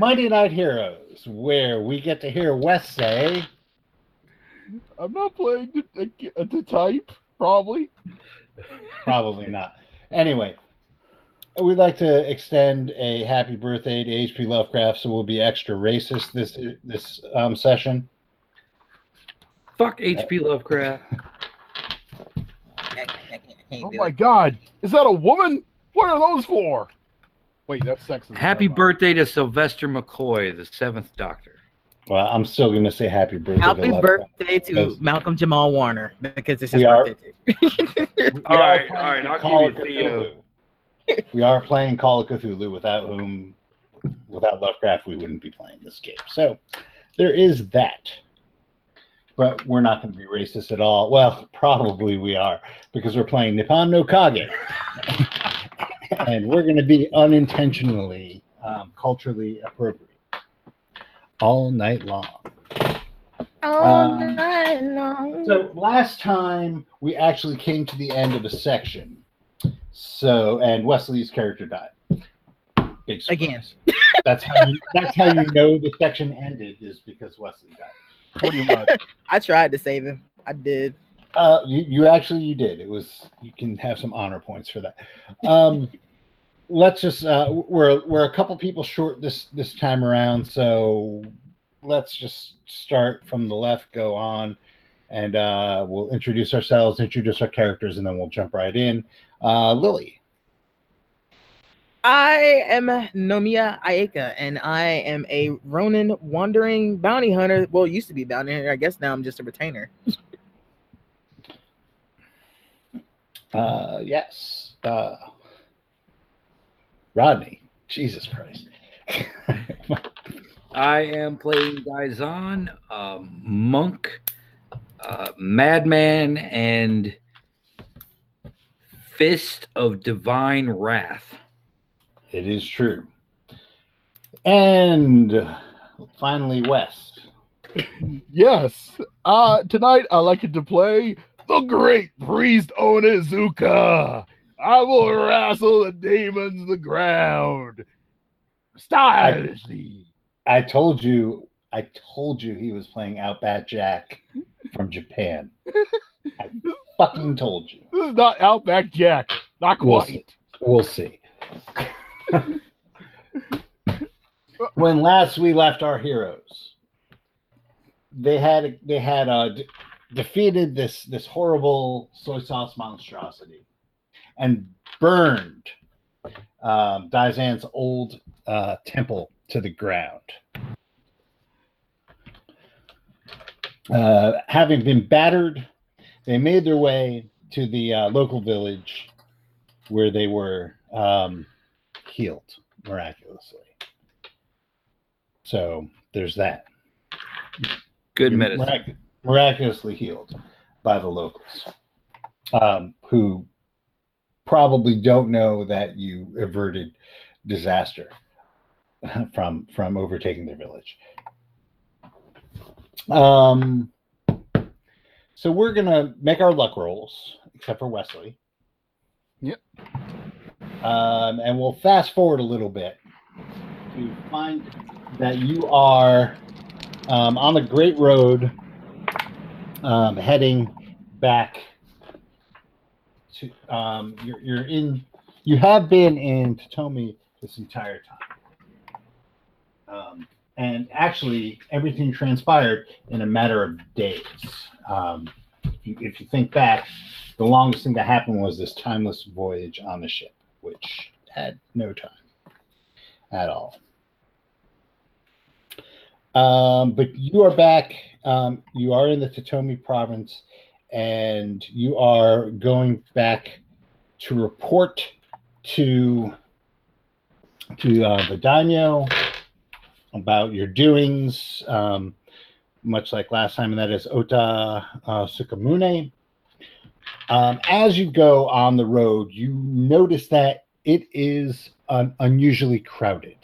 Monday Night Heroes, where we get to hear Wes say, I'm not playing the, the, the type, probably. Probably not. Anyway, we'd like to extend a happy birthday to H.P. Lovecraft, so we'll be extra racist this this um, session. Fuck H.P. Lovecraft. I, I can't, I can't Oh my god. Is that a woman? What are those for? Wait, that's sexist. Happy Never birthday to Sylvester McCoy, the seventh Doctor. Well, I'm still going to say happy birthday. Happy to birthday to Malcolm Jamal Warner because it's his We are- birthday. too. We All are right, playing all right, I'll Call give of you Theo. Cthulhu. We are playing Call of Cthulhu, without whom, without Lovecraft, we wouldn't be playing this game. So there is that. But we're not going to be racist at all. Well, probably we are, because we're playing Nippon no Kage. and we're going to be unintentionally um, culturally appropriate all night long. All Um, night long. So last time we actually came to the end of a section. So and Wesley's character died. Big surprise. Again. That's how you that's how you know the section ended is because Wesley died. Pretty much. I tried to save him. I did. Uh you, you actually you did. It was you can have some honor points for that. Um let's just uh we're we're a couple people short this this time around, so let's just start from the left, go on, and uh we'll introduce ourselves, introduce our characters, and then we'll jump right in. Uh Lily. I am Nomiya Ayeka, and I am a Ronin wandering bounty hunter. Well, used to be bounty hunter. I guess now I'm just a retainer. Uh yes. Uh Rodney. Jesus Christ. I am playing Daizan, um, monk, uh, madman, and fist of divine wrath. It is true. And finally, West. Yes. Uh tonight I like it to play the great priest Onizuka. I will wrestle the demons to the ground. Stylishly. I told you, I told you he was playing Outback Jack from Japan. I fucking told you. This is not Outback Jack. Not We'll quite. We'll see. when last we left our heroes, they had they had uh, d- defeated this this horrible soy sauce monstrosity and burned um, Daizan's old uh, temple to the ground. Uh, having been battered, they made their way to the uh, local village where they were um, healed miraculously. So there's that. Good medicine. mirac- miraculously healed by the locals, um, who probably don't know that you averted disaster from from overtaking their village. Um, so we're gonna make our luck rolls, except for Wesley. Yep. Um, and we'll fast forward a little bit to find that you are um, on the Great Road, um, heading back to. Um, you're, you're in. You have been in Totomi this entire time, um, and actually, everything transpired in a matter of days. Um, if, you, if you think back, the longest thing that happened was this timeless voyage on the ship, which had no time at all. Um, but you are back. Um, you are in the Totomi province, and you are going back to report to to uh, the daimyo about your doings, um, much like last time, and that is Ota uh, Sukamune. Um, as you go on the road, you notice that it is un- unusually crowded,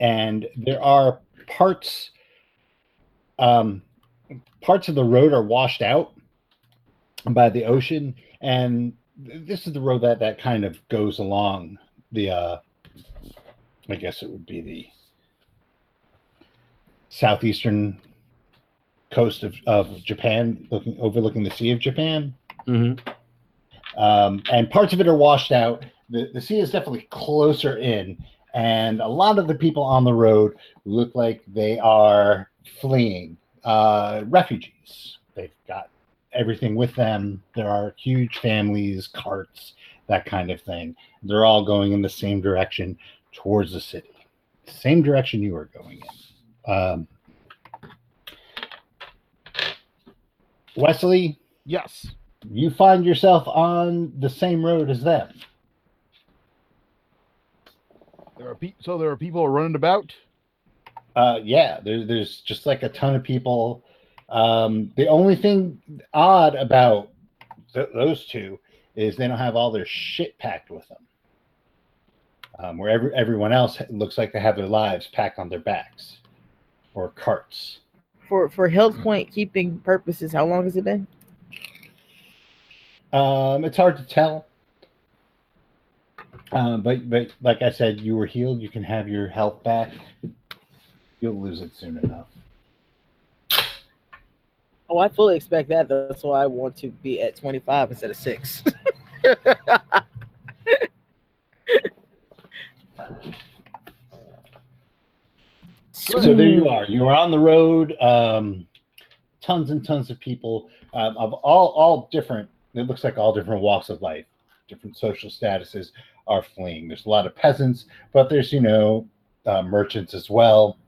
and there are parts um, parts of the road are washed out by the ocean, and this is the road that that kind of goes along the uh, I guess it would be the southeastern coast of, of Japan, looking overlooking the Sea of Japan. hmm um, and parts of it are washed out. The, the sea is definitely closer in, and a lot of the people on the road look like they are fleeing uh, refugees. They've got everything with them. There are huge families, carts, that kind of thing. They're all going in the same direction towards the city, same direction you are going in. Um, Wesley, Yes. you find yourself on the same road as them. There are pe- so there are people running about. Uh, yeah, there, there's just like a ton of people. Um, the only thing odd about th- those two is they don't have all their shit packed with them. Um, where every, everyone else looks like they have their lives packed on their backs or carts. For for health point keeping purposes, how long has it been? Um, it's hard to tell. Um, but but like I said, you were healed. You can have your health back. You'll lose it soon enough. Oh, I fully expect that. That's why I want to be at 25 instead of six. So there you are. You are on the road. Um, tons and tons of people um, of all all different. It looks like all different walks of life, different social statuses are fleeing. There's a lot of peasants, but there's you know uh, merchants as well,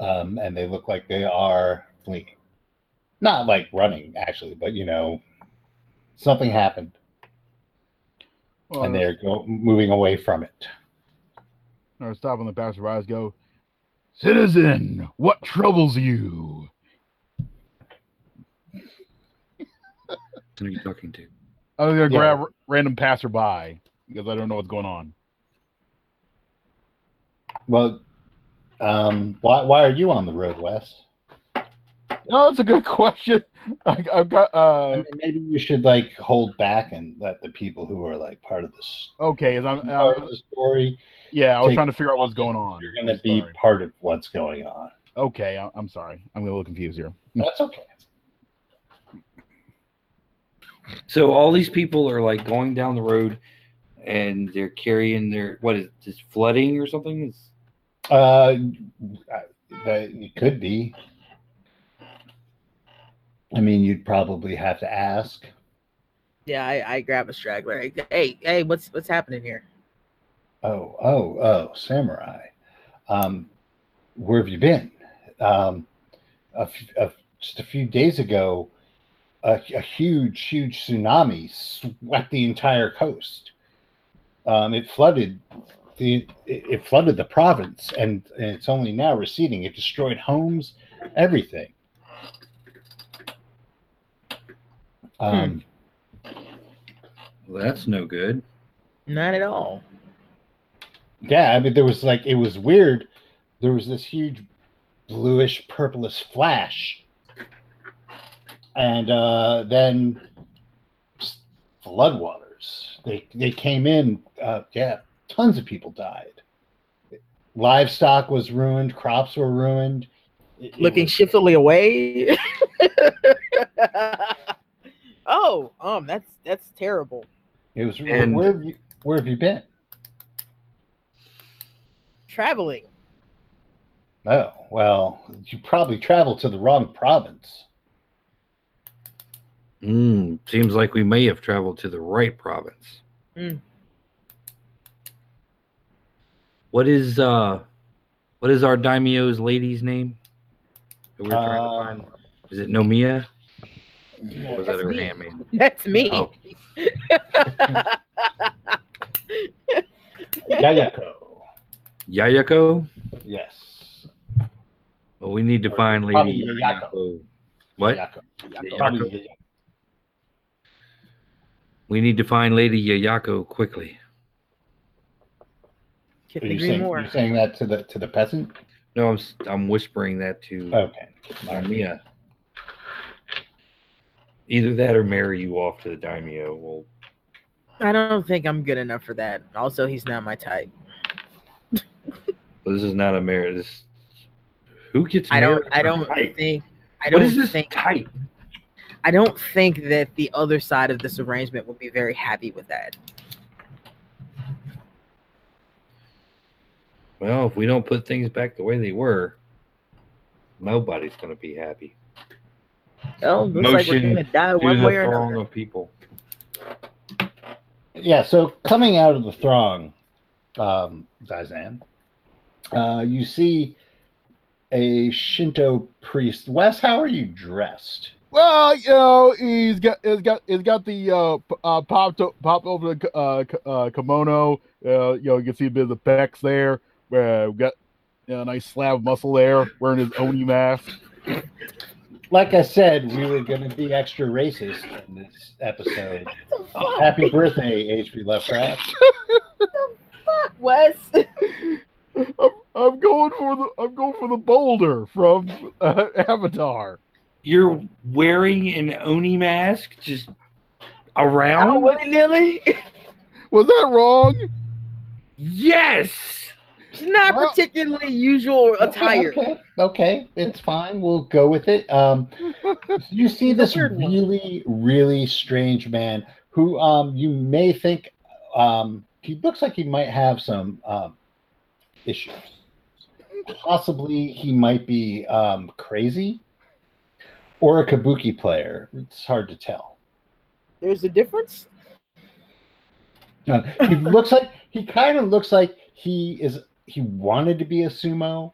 um, and they look like they are fleeing. Not like running actually, but you know something happened Well, and they're go, moving away from it. I stop on the passerby's go, Citizen, what troubles you? Who are you talking to? I'm gonna Yeah. grab r- random passerby because I don't know what's going on. Well, um, why why are you on the road, Wes? No, that's a good question. I, I've got I uh mean, maybe you should like hold back and let the people who are like part of this okay. As I'm part uh, of the story. yeah, I was take- trying to figure out what's going on. You're going to be sorry. part of what's going on. okay. I, I'm sorry. I'm a little confused here. That's okay. So all these people are like going down the road, and they're carrying their what is this flooding or something? Is Uh, that it could be. I mean, you'd probably have to ask. yeah, I, I grab a straggler. Hey, Hey, hey, what's what's happening here? Oh, oh, oh, samurai. Um, where have you been? Um, a f- a- just a few days ago, a, a huge, huge tsunami swept the entire coast. Um, it flooded the it, it flooded the province, and, and it's only now receding. It destroyed homes, everything. Um, well, that's no good. Not at all. Yeah, I mean, there was like it was weird. There was this huge bluish purplish flash, and uh, then just floodwaters. They they came in. Uh, yeah, tons of people died. Livestock was ruined. Crops were ruined. It- it Looking was- shiftily away. oh, um, that's that's terrible. It was. And- where have you Where have you been? Traveling. Oh well, you probably traveled to the wrong province. Mm, seems like we may have traveled to the right province. Mm. What is uh, what is our daimyo's lady's name? That we're trying to Um, find? Is it Nomiya? Or was that That's her me. handmaid? That's me. Oh. Yayako. Yayako? Yes. Well, we need to find Lady Yayako. Yayako. What? Yayako. Yayako. Probably Yayako. We need to find Lady Yayako quickly. Couldn't Are you agree saying, more. you're saying that to the to the peasant? No, I'm s- I'm whispering that to Okay. All right. Either that or marry you off to the daimyo. Well, I don't think I'm good enough for that. Also, he's not my type. this is not a marriage. This Who gets I don't. married I for don't type? think. I What don't is this think. type? I don't think that the other side of this arrangement would be very happy with that. Well, if we don't put things back the way they were, nobody's going to be happy. Well, looks like we're gonna die To one the way or throng another. of people. Yeah, so coming out of the throng, um, Daizan, uh, you see a Shinto priest. Wes, how are you dressed? Well, you know, he's got he's got he's got the uh, p- uh popped o- popped over the uh, uh kimono. Uh, you know, you can see a bit of the pecs there. Where we got you know, a nice slab of muscle there, wearing his oni mask. Like I said, we were going to be extra racist in this episode. Happy birthday, H.P. Lovecraft. Wes. I'm, I'm going for the I'm going for the boulder from uh, Avatar. You're wearing an Oni mask just around? willy nilly. Was that wrong? yes! It's not Well- particularly usual attire. Okay, okay, it's fine. We'll go with it. Um, you see this really, really strange man who um, you may think um, he looks like he might have some um, issues. Possibly he might be um, crazy or a kabuki player. It's hard to tell. There's a difference. Uh, he looks like he kind of looks like he is he wanted to be a sumo,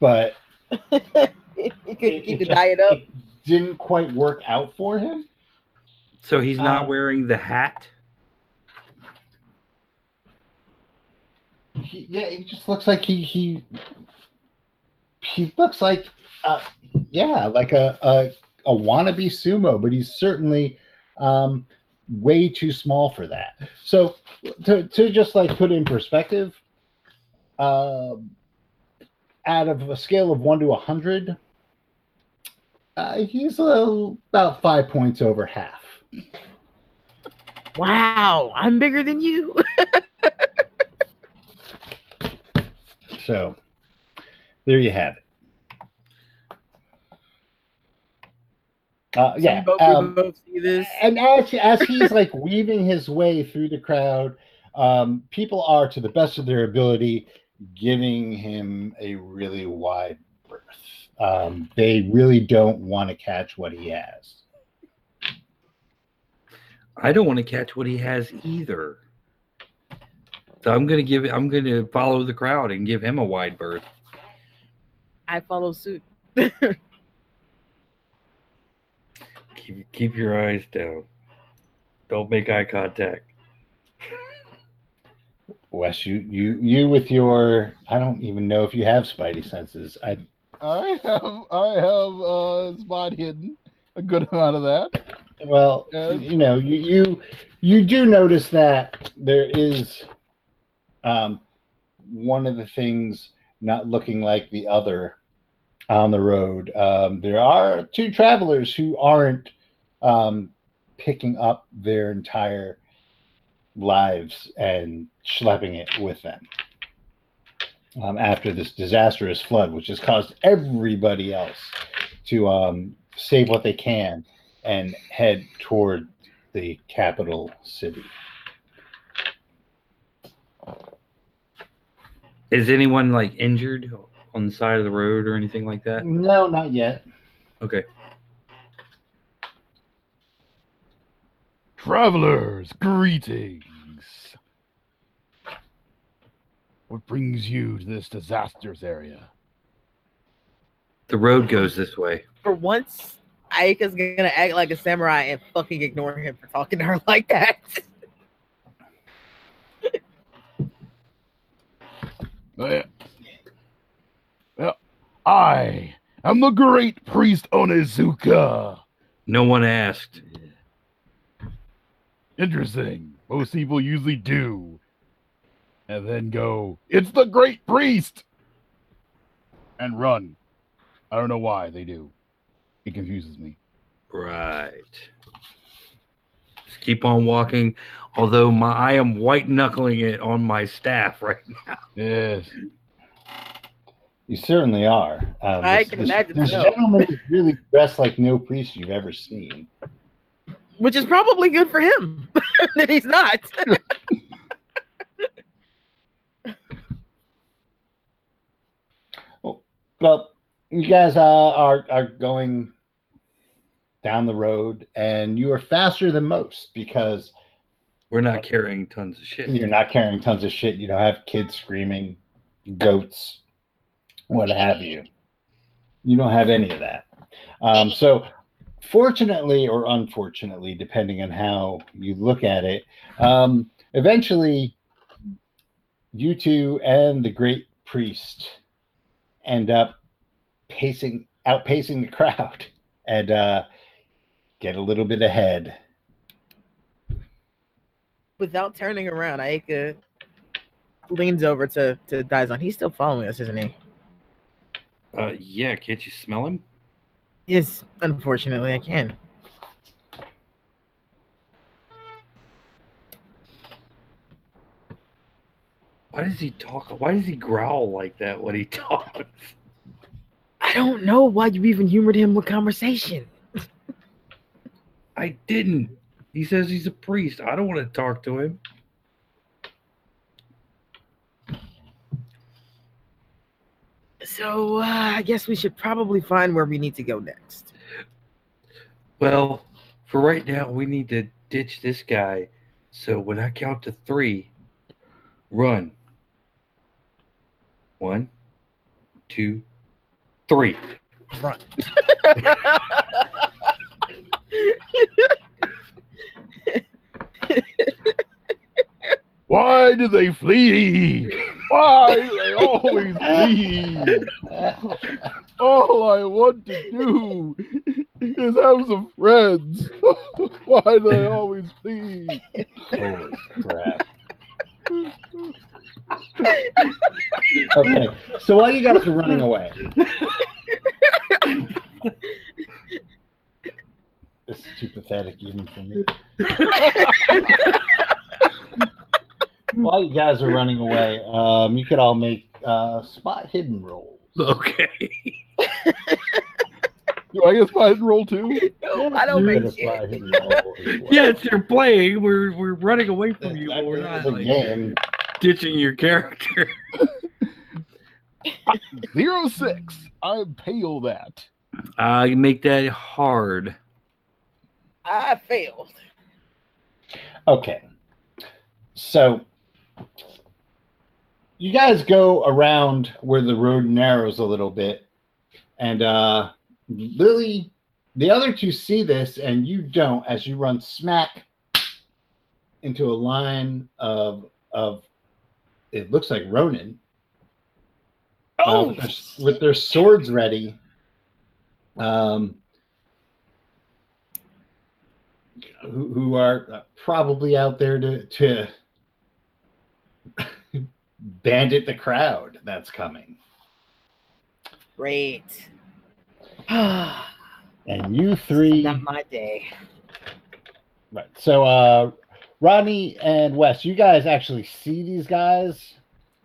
but he could it- keep it the diet up. didn't quite work out for him. So he's not Um, wearing the hat? He, yeah, he just looks like he he he looks like uh, yeah, like a, a a wannabe sumo, but he's certainly um, way too small for that. So to to just like put in perspective, um, out of a scale of one to a hundred, uh, he's a, about five points over half. Wow, I'm bigger than you. So there you have it. Uh, yeah. both, um, we both see this. and as as he's like weaving his way through the crowd, um, people are to the best of their ability giving him a really wide berth. Um, they really don't want to catch what he has. I don't want to catch what he has either. So I'm gonna give it I'm gonna follow the crowd and give him a wide berth. I follow suit. Keep keep your eyes down. Don't make eye contact. Wes, you you you with your I don't even know if you have spidey senses. I I have I have uh spot hidden a good amount of that. Well, Yeah. you know, you you you do notice that there is um, one of the things not looking like the other on the road. Um, there are two travelers who aren't um, picking up their entire lives and schlepping it with them um, after this disastrous flood, which has caused everybody else to um, save what they can and head toward the capital city. Is anyone like injured on the side of the road or anything like that? No, not yet. Okay. Travelers, greetings. What brings you to this disastrous area? The road goes this way. For once, Aika's gonna act like a samurai and fucking ignore him for talking to her like that. Uh, well, I am the great priest Onizuka. No one asked. Interesting. Most people usually do. And then go, it's the great priest! And run. I don't know why they do. It confuses me. Right. Just keep on walking. Although my I am white knuckling it on my staff right now. Yes. You certainly are. Um, I this- can this- imagine This so. gentleman is really dressed like no priest you've ever seen. Which is probably good for him that he's not. Well, you guys uh, are are going down the road, and you are faster than most because We're not carrying tons of shit. you're not carrying tons of shit. You don't have kids screaming, goats, what have you. You don't have any of that. Um, so, fortunately or unfortunately, depending on how you look at it, um, eventually, you two and the great priest end up pacing, outpacing the crowd, and uh, get a little bit ahead. Without turning around, Aika leans over to to Daizan. He's still following us, isn't he? Uh, yeah, can't you smell him? Yes, unfortunately, I can. Why does he talk? Why does he growl like that when he talks? I don't know why you even humored him with conversation. I didn't. He says he's a priest. I don't want to talk to him. So uh, I guess we should probably find where we need to go next. Well, for right now, we need to ditch this guy. So when I count to three, run. One, two, three. Run. Why do they flee? Why do they always flee? All I want to do is have some friends. Why do I always flee? Holy crap. Okay, so while you guys are running away, this is too pathetic even for me. while you guys are running away, um, you could all make uh, spot hidden rolls. Okay. Do I get spot hidden roll too? No, I don't You make get a spot hidden roll well. Yes, you're playing. We're we're running away from you, but we're not like, game. ditching your character. Zero six. I pale that. Uh, make that hard. I failed. Okay. So you guys go around where the road narrows a little bit. And uh Lily, the other two see this and you don't as you run smack into a line of of it looks like Ronin. uh, Oh, with, their, with their swords ready. Um, who, who are uh, probably out there to to bandit the crowd that's coming. great. And you three, my day. right? So, uh, Rodney and Wes, you guys actually see these guys,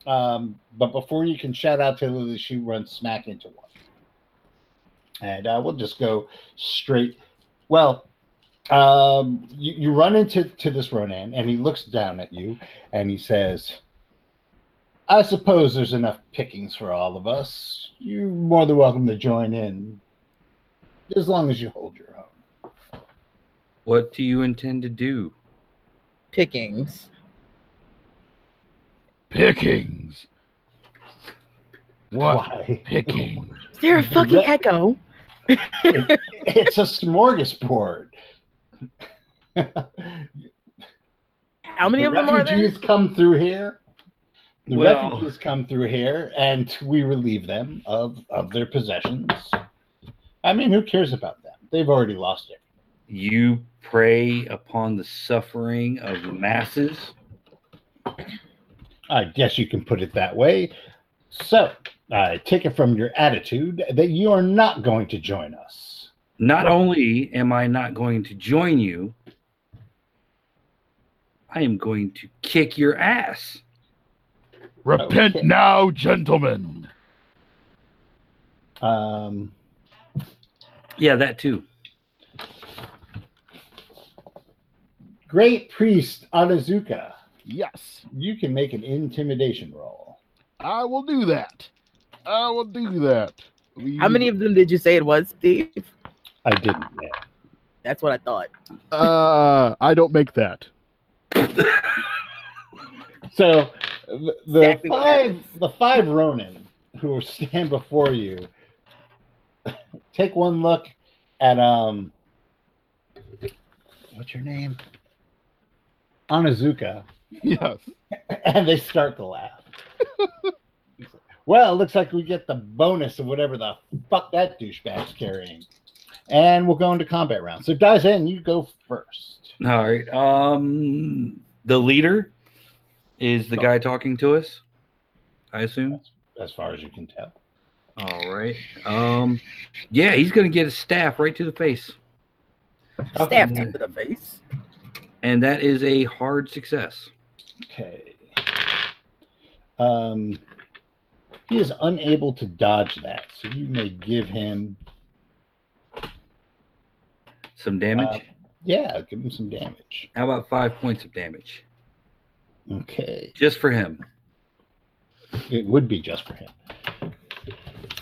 um, but before you can shout out to Lily, she runs smack into one, and uh, we'll just go straight. Well, um, you, you run into to this Ronin, and he looks down at you, and he says, "I suppose there's enough pickings for all of us. You're more than welcome to join in, as long as you hold your own." What do you intend to do? Pickings. Pickings. What Why? pickings? Is there a fucking That- echo? it's a smorgasbord. How many the of them are there? refugees come through here. The Well- refugees come through here, and we relieve them of of their possessions. I mean, who cares about them? They've already lost it. You prey upon the suffering of the masses. I guess you can put it that way. So, I take it from your attitude that you are not going to join us. Not only am I not going to join you, I am going to kick your ass. Repent Okay. now, gentlemen. Um, Yeah, that too. Great Priest Onizuka, Yes, you can make an intimidation roll. I will do that. I will do that. We- How many of them did you say it was, Steve? I didn't yet. That's what I thought. Uh, I don't make that. So the, the Exactly five happens. the five Ronin who stand before you take one look at um what's your name? Onizuka, Yes. and they start to laugh. well, it looks like we get the bonus of whatever the fuck that douchebag's carrying. And we'll go into combat round. So Daizan, you go first. All right. Um, the leader is the guy talking to us. I assume. As far as you can tell. All right. Um, yeah, he's gonna get a staff right to the face, Staff to the face. and that is a hard success. Okay. Um, he is unable to dodge that, so you may give him. Some damage. Uh, yeah, give him some damage. How about five points of damage Okay, just for him? it would be just for him.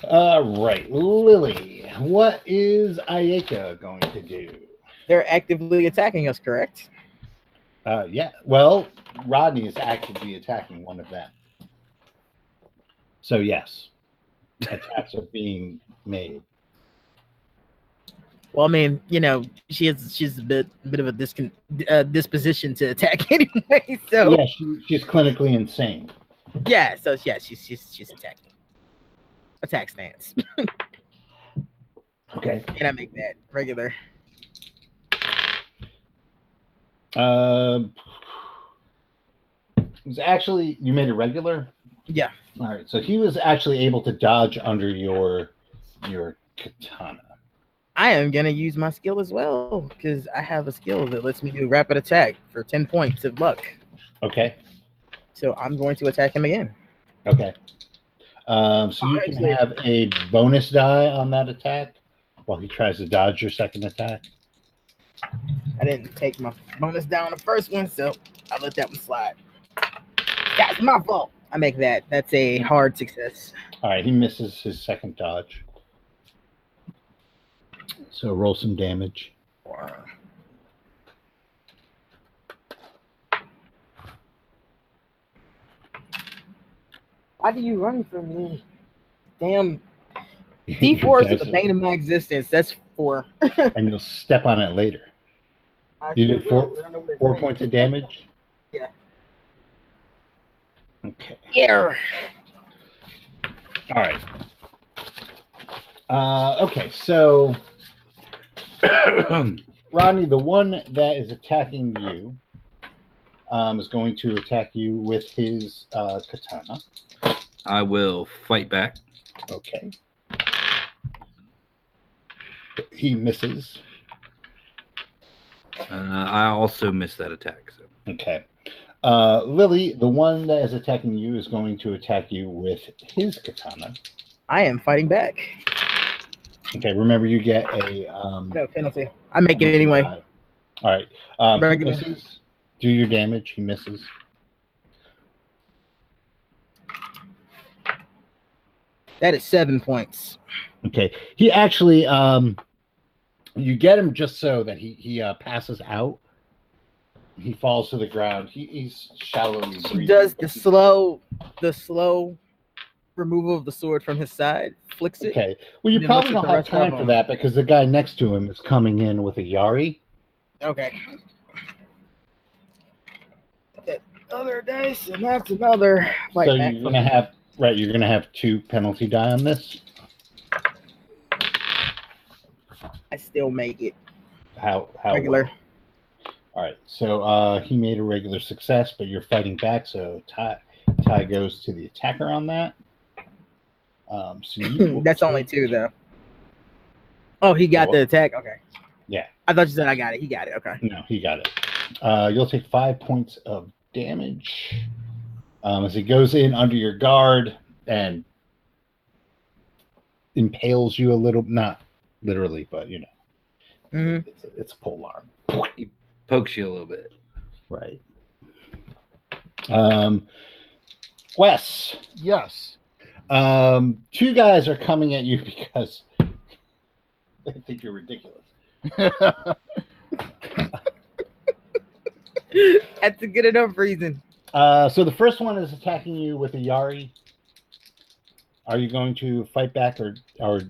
All right, Lily, what is Ayeka going to do? They're actively attacking us, correct? Uh, yeah, well, Rodney is actively attacking one of them. So yes, attacks are being made. Well, I mean, you know, she has she's a bit bit of a discon- uh, disposition to attack anyway. So Yeah, she, she's clinically insane. yeah, so yeah, she's she's she's attacking. Attack stance. Okay. Can I make that regular? Um, it was actually you made it regular. Yeah. All right, so he was actually able to dodge under your your katana. I am gonna use my skill as well because I have a skill that lets me do rapid attack for ten points of luck. Okay. So I'm going to attack him again. Okay. Um, so you can have a bonus die on that attack while he tries to dodge your second attack. I didn't take my bonus down the first one, so I let that one slide. That's my fault. I make that. That's a hard success. All right, he misses his second dodge. So roll some damage. Why do you run from me? Damn. D4 is the bane of my existence. That's four. and you'll step on it later. You did four- Four points of damage. Yeah. Okay. Yeah. All right. Uh, okay, so Rodney, the one that is attacking you, um, is going to attack you with his uh, katana. I will fight back. Okay. He misses. Uh, I also miss that attack. So. Okay. Uh, Lily, the one that is attacking you, is going to attack you with his katana. I am fighting back. Okay, remember you get a um, No penalty. I make it anyway. All right. Um, misses. Do your damage. He misses. That is seven points. Okay. He actually, um, you get him just so that he he uh, passes out. He falls to the ground. He, he's shallowly breathing. does the slow, the slow removal of the sword from his side, flicks it. Okay. Well, you probably looks don't have rest of time for that because the guy next to him is coming in with a Yari. Okay. That other dice, and that's another fight so back you're gonna have right. You're gonna have two penalty die on this. I still make it How how regular. All right, so uh, he made a regular success, but you're fighting back, so tie Ty goes to the attacker on that. Um, so you That's only take- two though. Oh, he got What? the attack. Okay. Yeah. I thought you said I got it. He got it. Okay. No, he got it. Uh, you'll take five points of damage um, as he goes in under your guard and impales you a little, not literally, but you know, hmm it's a, it's a pole arm. Pokes you a little bit. Right. Um, Wes, Yes. Um, two guys are coming at you because they think you're ridiculous. That's a good enough reason. Uh, so the first one is attacking you with a Yari. Are you going to fight back or or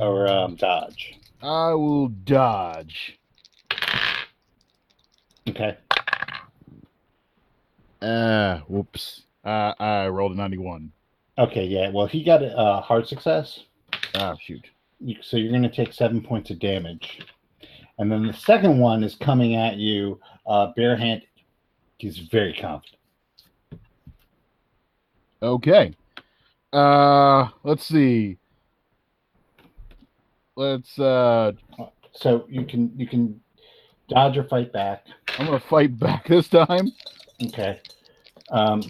or um, dodge? I will dodge. Okay. Uh, whoops. Uh, I rolled a 91. Okay. Yeah. Well, he got a uh, hard success. Ah, shoot. You, so you're going to take seven points of damage, and then the second one is coming at you uh, barehanded. He's very confident. Okay. Uh, let's see. Let's, uh, So you can you can dodge or fight back. I'm gonna fight back this time. Okay. Um,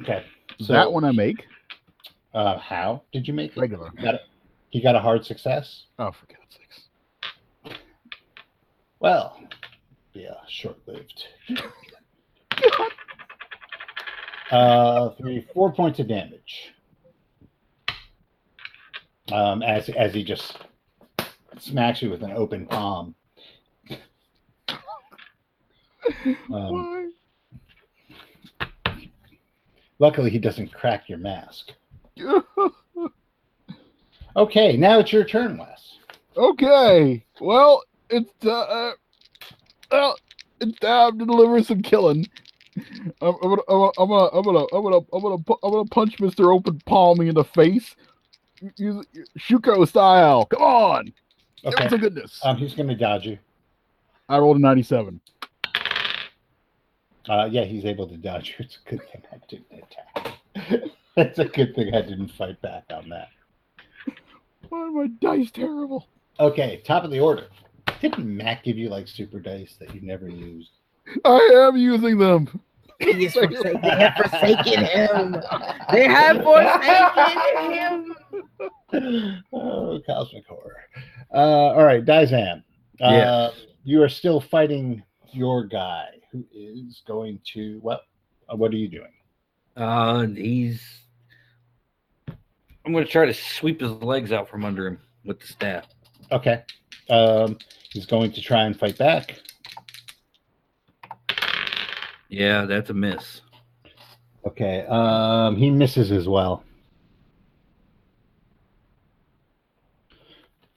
okay. So that one I make. Uh, how did you make it? Regular. You got a, he got a hard success. Oh, for God's sakes. Well, yeah, short lived. uh, three, four points of damage. Um, as as he just smacks you with an open palm. Um? Luckily, he doesn't crack your mask. Okay, now it's your turn, Wes. okay. Well, it's uh, uh well, it's time to deliver some killing. I'm, I'm gonna, I'm gonna, I'm gonna, I'm gonna, I'm gonna, I'm gonna, I'm gonna punch Mister Open Palming in the face, Shuko style. Come on, give Okay. him some goodness. Um, he's to dodge you. I rolled a 97. Uh, yeah, he's able to dodge you. It's a good thing I didn't attack. it's a good thing I didn't fight back on that. Why are my dice terrible? Okay, top of the order. Didn't Matt give you like super dice that you never used? I am using them. He is forsaken. They have forsaken him. They have forsaken him. oh, cosmic horror. Uh, all right, Daizan. Uh, Yeah. You are still fighting your guy who is going to, well, uh, what are you doing? Uh, he's. I'm going to try to sweep his legs out from under him with the staff. Okay. Um, he's going to try and fight back. Yeah, that's a miss. Okay. Um, he misses as well.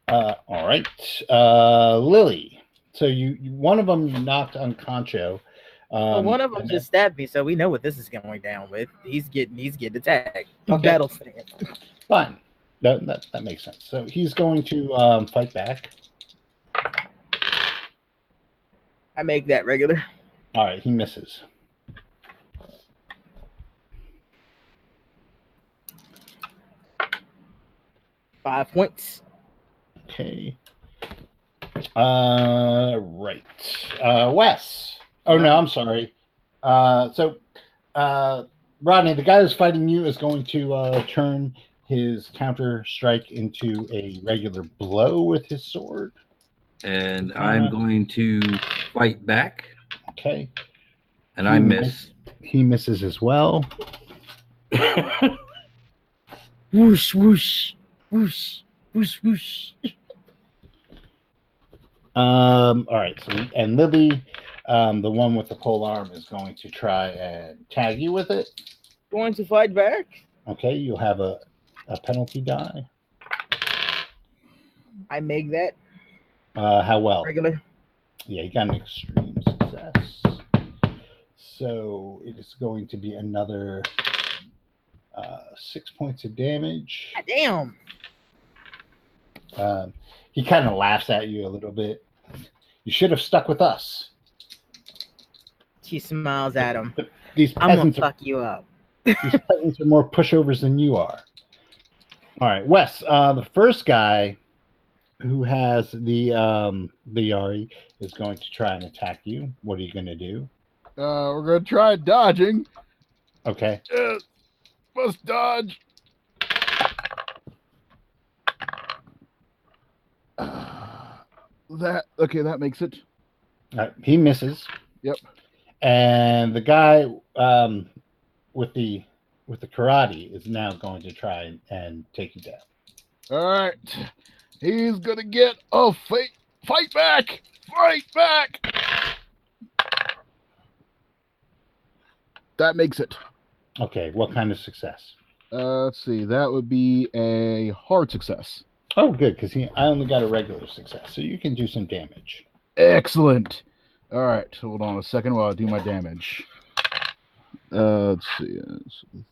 Uh, all right. Uh, Lily. So you, you one of them knocked on Concho. Um, Well, one of them just stabbed me, so we know what this is going down with. He's getting he's getting attacked. Okay. Battle stand. fine. That, that that makes sense. So he's going to um, fight back. I make that regular. All right. He misses. Five points. Okay. Uh, right. Uh, Wes. Oh no, I'm sorry. Uh, so, uh, Rodney, the guy who's fighting you is going to uh, turn his counter strike into a regular blow with his sword. And I'm going to fight back, Okay. and I Hmm. miss. He misses as well. Whoosh whoosh whoosh whoosh whoosh. Um, all right. So, and Libby, um, the one with the pole arm, is going to try and tag you with it. Going to fight back. Okay. You'll have a, a penalty die. I make that Uh, how well? regular. Yeah, you got an extreme success. So it is going to be another uh, six points of damage. God damn. Um, he kind of laughs at you a little bit. You should have stuck with us. She smiles at him. These I'm gonna peasants, are, fuck you up. these peasants are more pushovers than you are. All right, Wes. Uh, the first guy who has the um, the Yari is going to try and attack you. What are you going to do? Uh, we're gonna try dodging. Okay. Uh, must dodge. that okay, that makes it. All right, he misses. Yep. And the guy um, with the with the karate is now going to try and, and take you down. All right. He's gonna get a fight fight back. Fight back. That makes it. Okay, what kind of success? Uh, let's see. That would be a hard success. Oh, good, because he I only got a regular success, so you can do some damage. Excellent. All right, hold on a second while I do my damage. Uh, let's see. uh, six,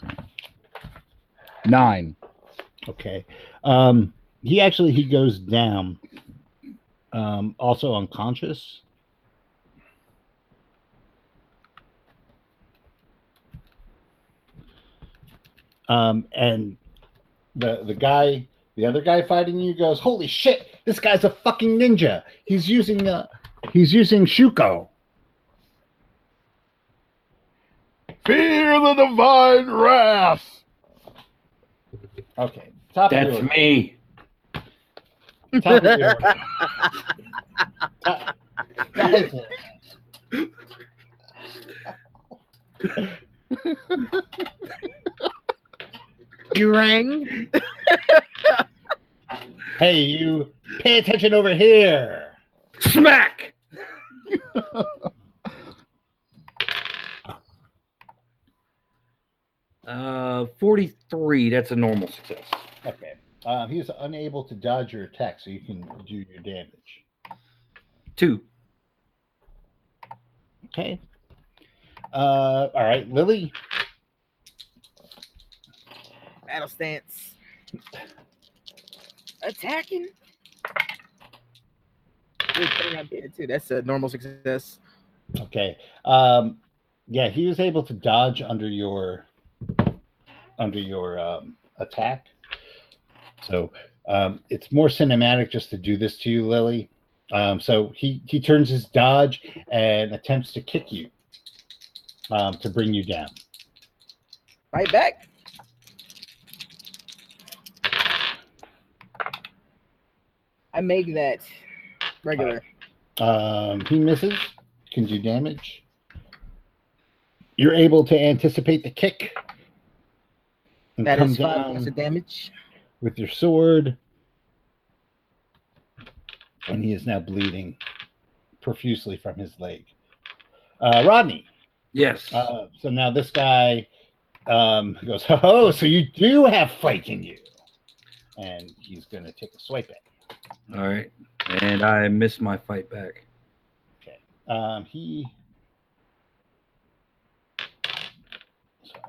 seven, Nine. Okay. Um, he actually he goes down. Um, also unconscious. Um, and the the guy, the other guy fighting you goes, "Holy shit! This guy's a fucking ninja. He's using uh, he's using Shuko." Fear the divine wrath. Okay, top of That's your, me. top of your, top, guys, You rang. Hey, you pay attention over here. Smack. uh, 43. That's a normal success. Okay. Um, he is unable to dodge your attack, so you can do your damage. Two. Okay. Uh, all right, Lily. Battle stance. Attacking. Ooh, putting out there, too. That's a normal success. Okay. Um, yeah, he was able to dodge under your under your um, attack. So um, it's more cinematic just to do this to you, Lily. Um, so he he turns his dodge and attempts to kick you um, to bring you down. Fight back. I make that regular. Um, he misses, can do damage. You're able to anticipate the kick. And That come five down points of damage. with your sword. And he is now bleeding profusely from his leg. Uh, Rodney. Yes. Uh, so now this guy um, goes, Oh, so you do have fight in you. And he's going to take a swipe at you. All right. And I missed my fight back. Okay. Um, he. Sorry.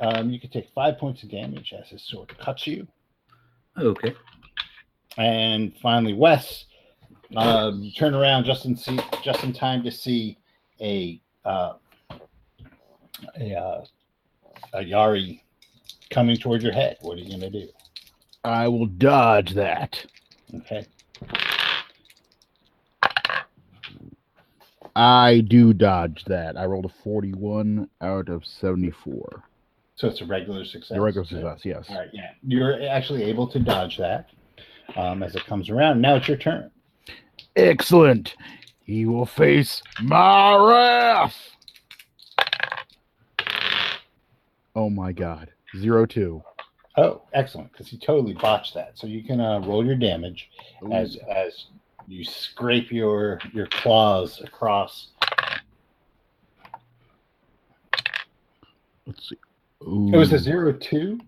Um, you can take five points of damage as his sword cuts you. Okay. And finally, Wes, um, you turn around just in see, just in time to see a uh, a uh, a Yari coming toward your head. What are you gonna do? I will dodge that. Okay. I do dodge that. I rolled a 41 out of 74. So it's a regular success. The regular success, yes. All right, yeah. You're actually able to dodge that um, as it comes around. Now it's your turn. Excellent. He will face my wrath. Oh my god. Zero two. Oh, excellent, because he totally botched that. So you can uh, roll your damage Ooh. as as you scrape your your claws across. Let's see. It was a zero two.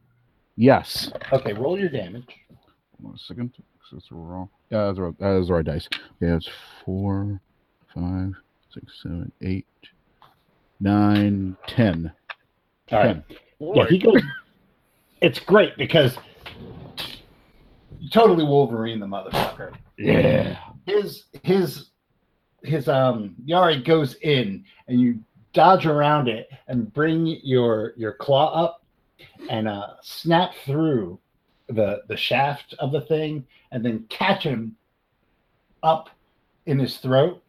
Yes. Okay, roll your damage. One second. That's wrong. Yeah, that's right. That is the right dice. Yeah, it's four, five, six, seven, eight, nine, ten. All right. Yeah, he goes. It's great because totally Wolverine the motherfucker. Yeah. his his his um Yari goes in and you dodge around it and bring your your claw up and uh snap through the the shaft of the thing and then catch him up in his throat.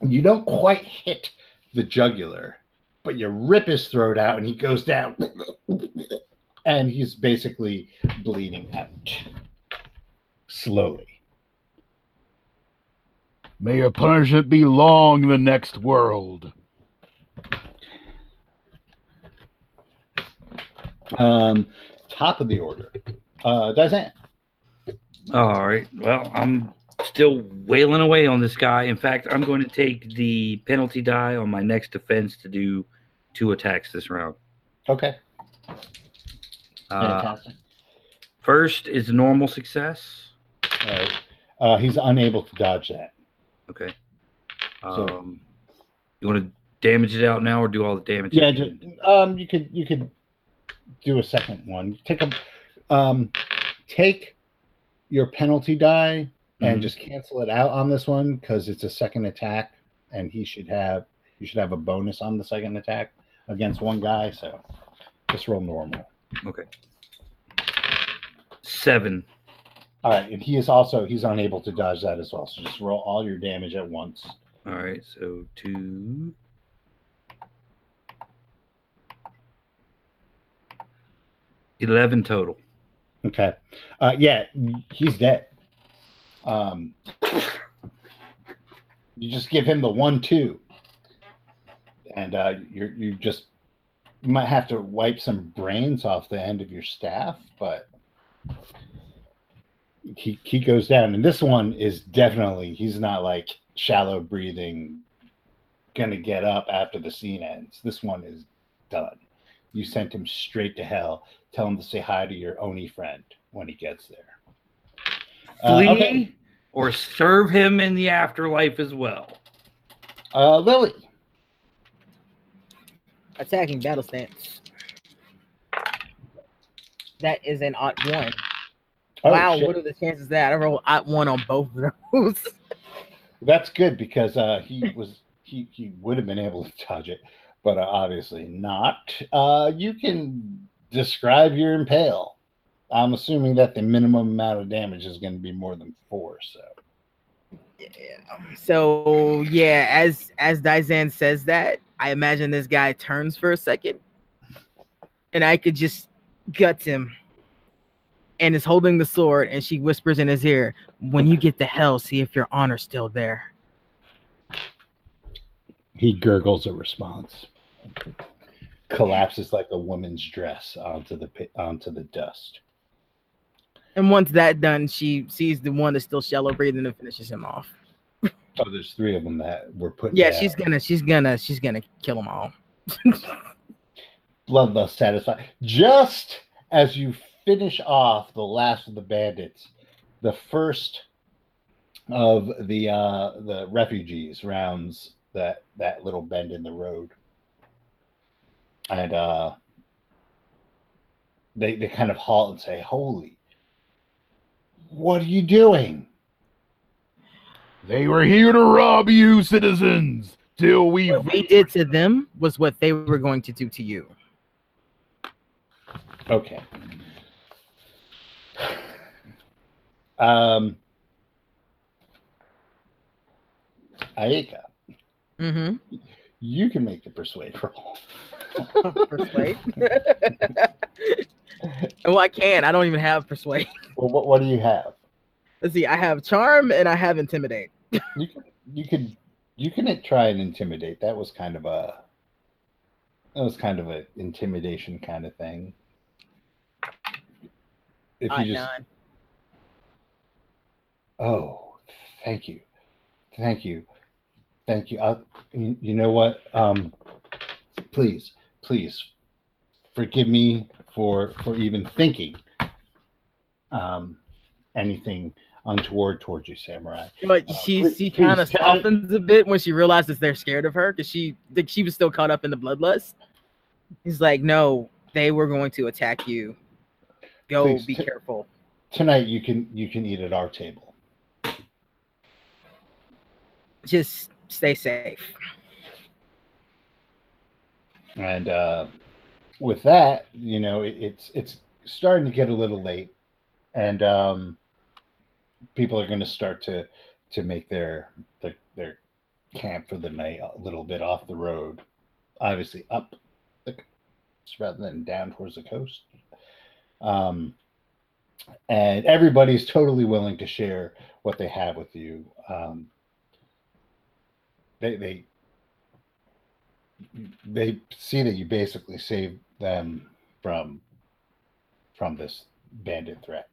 You don't quite hit the jugular, but you rip his throat out and he goes down. And he's basically bleeding out slowly. May your punishment be long in the next world. Um, top of the order. Uh, Daizan. All right. Well, I'm still wailing away on this guy. In fact, I'm going to take the penalty die on my next defense to do two attacks this round. Okay. Uh, Fantastic. first is normal success. All right. Uh, he's unable to dodge that. Okay. So- Um, you want to damage it out now or do all the damage? Yeah, just, um, you could you could do a second one. Take a um, take your penalty die and Mhm. just cancel it out on this one because it's a second attack, and he should have you should have a bonus on the second attack against one guy. So just roll normal. Okay. Seven. All right, and he is also he's unable to dodge that as well. So just roll all your damage at once. All right. So two. Eleven total. Okay. Uh, yeah, he's dead. Um, you just give him the one two, and uh, you you just you might have to wipe some brains off the end of your staff, but he he goes down, and this one is definitely he's not like shallow breathing, gonna get up after the scene ends. This one is done. You sent him straight to hell. Tell him to say hi to your Oni friend when he gets there. Uh, Flee okay. or serve him in the afterlife as well. Uh, Lily. Attacking battle stance. That is an odd one. Oh, wow, shit. what are the chances that? I roll odd one on both of those. That's good because uh, he was he he would have been able to dodge it, but uh, obviously not. Uh, you can describe your impale. I'm assuming that the minimum amount of damage is going to be more than four. So. So yeah, as as Daizan says that, I imagine this guy turns for a second, and I could just gut him. And is holding the sword, and she whispers in his ear, "When you get to hell, see if your honor's still there." he gurgles a response, collapses like a woman's dress onto the onto the dust. And once that done, she sees the one that's still shallow breathing and finishes him off. Oh, there's three of them that were put. Yeah, she's gonna, she's gonna, she's gonna kill them all. bloodlust satisfied. Just as you finish off the last of the bandits, the first of the uh, the refugees rounds that that little bend in the road, and uh, they they kind of halt and say, "Holy, what are you doing?" They were here to rob you, citizens, till we What we did to them was what they were going to do to you. Okay. Um, Aika, Mm-hmm. you can make the persuade roll. Persuade. well, I can. I don't even have persuade. Well, what, what do you have? Let's see. I have charm and I have intimidate. You can you can you can try and intimidate. That was kind of a that was kind of a intimidation kind of thing. If Uh, you just none. Oh, thank you, thank you, thank you. I, you you know what? Um, please, please, forgive me for for even thinking um, anything untoward towards you, samurai. But Uh, she please- she kind of please, can I- softens a bit when she realizes they're scared of her because she think she was still caught up in the bloodlust. He's like, no, they were going to attack you. Go, Please, be t- careful. Tonight, you can you can eat at our table. Just stay safe. And uh, with that, you know, it, it's it's starting to get a little late, and um, people are going to start to to make their their, their camp for the night a little bit off the road, obviously up the rather than down towards the coast. Um, and everybody's totally willing to share what they have with you. Um, they they they see that you basically saved them from from this bandit threat.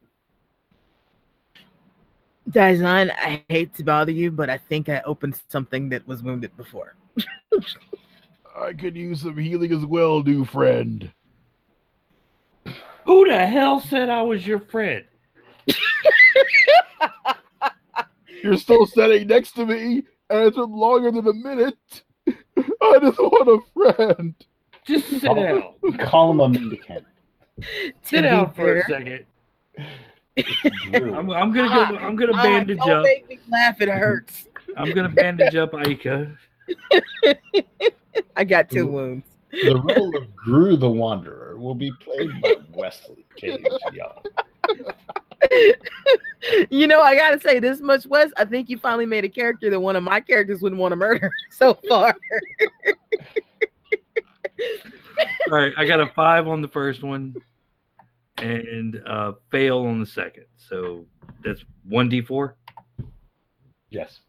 Daizan, I hate to bother you, but I think I opened something that was wounded before. I could use some healing as well, new friend. Who the hell said I was your friend? You're still sitting next to me, and it's been longer than a minute. I just want a friend. Just sit Oh. down. Call him a mendicant. Sit be down for a second. I'm, I'm gonna go. I'm gonna ah, bandage don't up. make me laugh. It hurts. I'm gonna bandage up Aika. I got two wounds. the role of Gru the Wanderer will be played by Wesley James Young. you know, I gotta say this much, Wes. I think you finally made a character that one of my characters wouldn't want to murder so far. All right, I got a five on the first one, and uh, fail on the second. So that's one d four. Yes.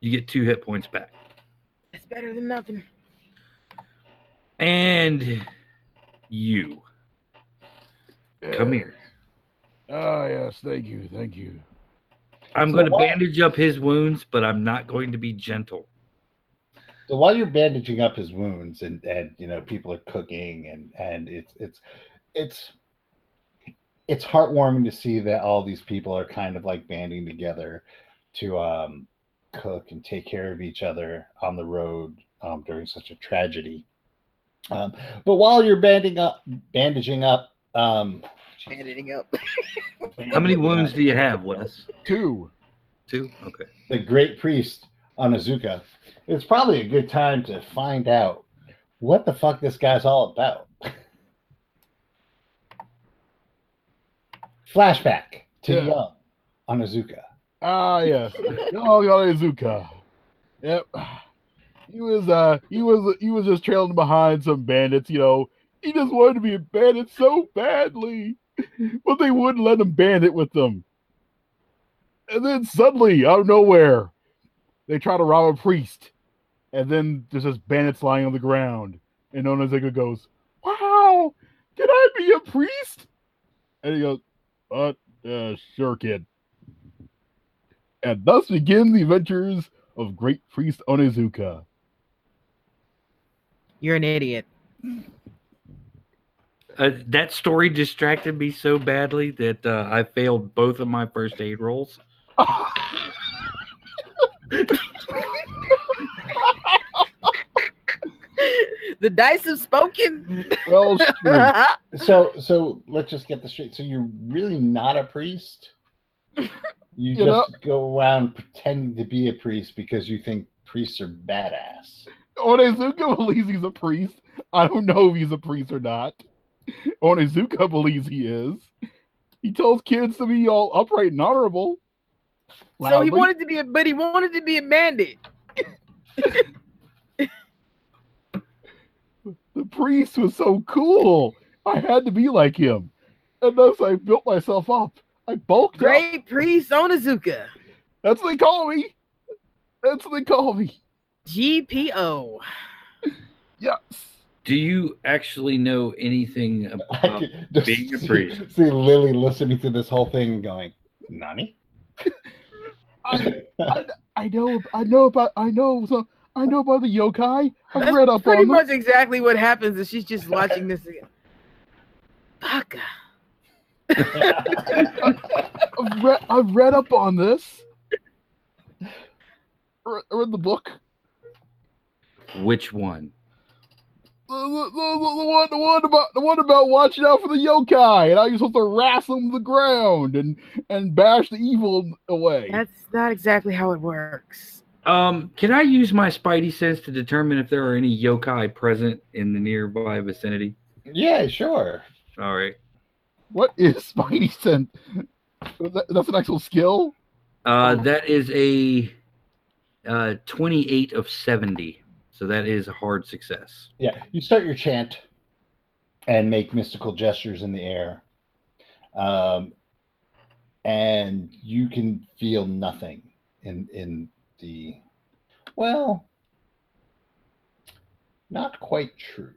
You get two hit points back, That's better than nothing. and you come here. Ah, yes, thank you, thank you. I'm So going to what- bandage up his wounds, but I'm not going to be gentle. So while you're bandaging up his wounds and and you know people are cooking and and it's it's it's it's heartwarming to see that all these people are kind of like banding together to um cook and take care of each other on the road um, during such a tragedy. Um, but while you're banding up, bandaging up, um, Bandaging up. How many wounds do you have, Wes? Two. Two. Okay. the great priest Onizuka, it's probably a good time to find out what the fuck this guy's all about. Flashback to Yeah. young Onizuka. Ah, yes. Oh, Izuka. Yep. He was uh he was he was just trailing behind some bandits, you know. He just wanted to be a bandit so badly. But they wouldn't let him bandit with them. And then suddenly, out of nowhere, they try to rob a priest. And then there's just bandits lying on the ground. And Onizuka goes, Wow, can I be a priest? And he goes, Uh, uh sure, kid. And thus begin the adventures of great priest Onizuka. You're an idiot. Uh, that story distracted me so badly that uh, I failed both of my first aid rolls. the dice have spoken. well. So so let's just get this straight. So you're really not a priest? You You just know- go around pretending to be a priest because you think priests are badass. Onizuka believes he's a priest. I don't know if he's a priest or not. Onizuka believes he is. He tells kids to be all upright and honorable. so he wanted to be a, but he wanted to be a bandit. the priest was so cool. I had to be like him. And thus I built myself up. I bulked up. Great priest Onizuka. That's what they call me. That's what they call me. GPO. Yes. Do you actually know anything about? being a see- priest. See Lily listening to this whole thing and going, Nani? I, I, I know I know about I know so I know about the yokai. I've That's read up pretty on them. much exactly what happens is she's just watching this again. Baka. I've read, I've read up on this. I read the book. Which one? The, the, the, the one, the one about the one about watching out for the yokai and how you're supposed to wrestle them to the ground and and bash the evil away. That's not exactly how it works. Um, can I use my spidey sense to determine if there are any yokai present in the nearby vicinity? yeah, sure. All right. What is Spidey sense? That's an actual skill. Uh, that is a uh, 28 of 70. So that is a hard success. Yeah, you start your chant and make mystical gestures in the air. Um, and you can feel nothing in in the well not quite true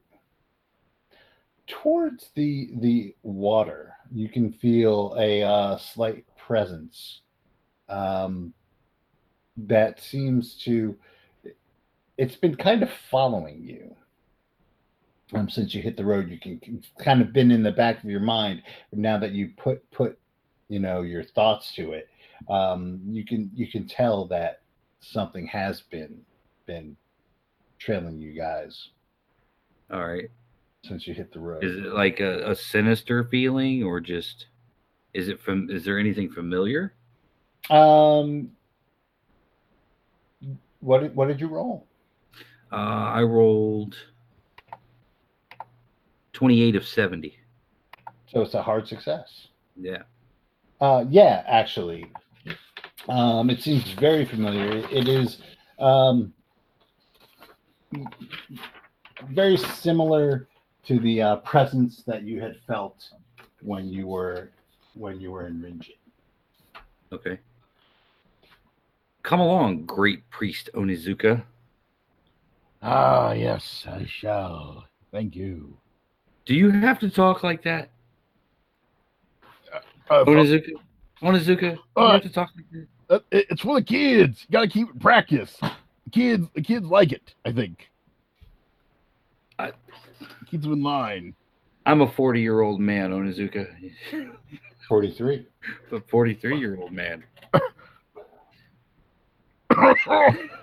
towards the the water you can feel a uh, slight presence um, that seems to it's been kind of following you um, since you hit the road you can can- kind of been in the back of your mind now that you put put you know your thoughts to it um, you can you can tell that something has been been trailing you guys All right. since you hit the road Is it like a, a sinister feeling or just is it from is there anything familiar? um what did, what did you roll Uh, I rolled 28 of 70. so it's a hard success Yeah. Uh, yeah, actually, um, it seems very familiar. It is um, very similar to the uh, presence that you had felt when you were when you were in Rinjin. Okay. Come along, great priest Onizuka. Ah, yes, I shall. Thank you. Do you have to talk like that? Uh, Onizuka? Onizuka? Do you Uh, have to talk like that? uh, it's for the kids. You gotta keep it practice. The kids, the kids like it. I think. I- Keeps them in line. I'm a 40 year old man, Onizuka. Forty-three. a 43 year old man.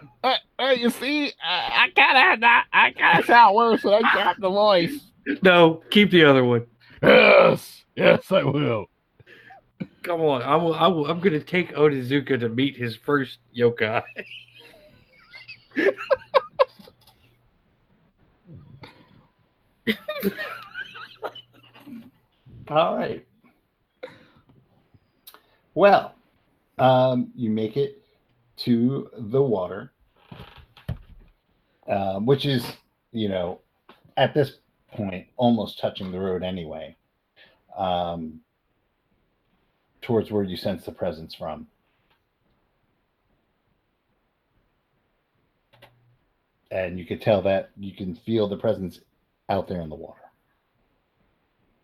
uh, you see, I, I gotta, I gotta sound worse when I drop the voice. No, keep the other one. Yes, yes, I will. Come on. I will, I will, I'm going to take Onizuka to meet his first yokai. All right. Well, um, you make it to the water, um, which is, you know, at this point almost touching the road anyway, um, towards where you sense the presence from. And you could tell that you can feel the presence out there in the water.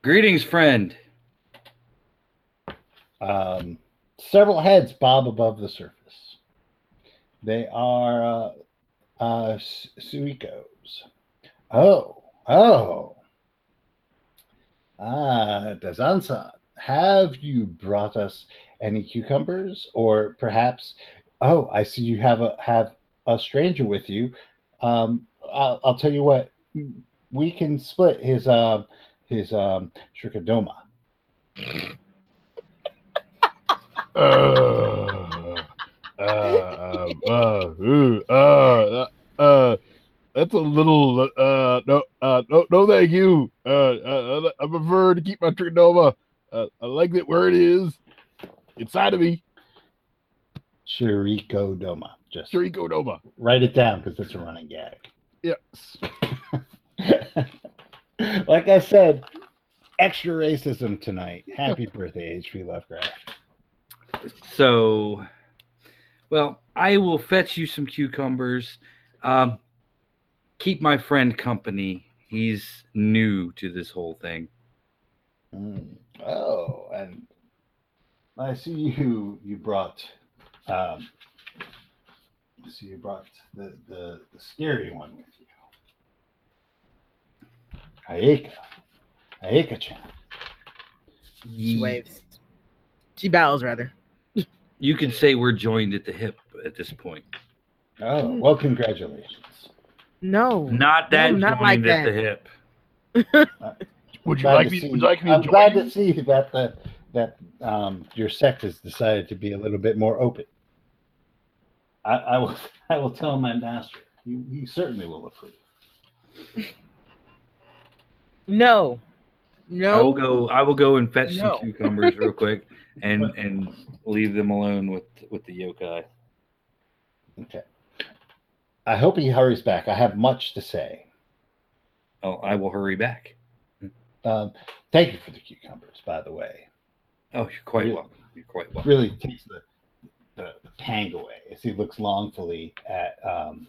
Greetings, friend. Um, several heads bob above the surface. They are uh, uh, su- suikos. Oh, oh. Ah, Daizan-san, have you brought us any cucumbers, or perhaps? Oh, I see you have a have a stranger with you. Um, I'll, I'll tell you what. We can split his um his um trichodoma. Uh, uh, um, uh, ooh, uh, uh, uh, that's a little, uh, no, uh, no, no, thank you. Uh, uh, I prefer to keep my trichoma. Uh, I like it where it is, inside of me. Chirikodoma. Just Trichodoma. write it down because it's a running gag. Yes. like I said, extra racism tonight. Happy birthday, H.P. Lovecraft. So, well, I will fetch you some cucumbers. Um, keep my friend company. He's new to this whole thing. Mm. Oh, and I see you. You brought. Um, I see you brought the the, the scary one with you. Aika, Aika-chan. She waves. She bows rather. You can say we're joined at the hip at this point. Oh, well, congratulations. No. Not that No, not like joined at that. the hip. Would you like me? see- Would you like me I'm join glad you? to see that the that um, your sect has decided to be a little bit more open. I, I will I will tell my master. He, he certainly will approve. No. I will go. I will go and fetch No. some cucumbers real quick, and and leave them alone with with the yokai. Okay. I hope he hurries back. I have much to say. Oh, I will hurry back. Um, thank you for the cucumbers, by the way. Oh, you're quite Yeah. welcome. You're quite welcome. Really takes the, the, the tang away as he looks longfully at um,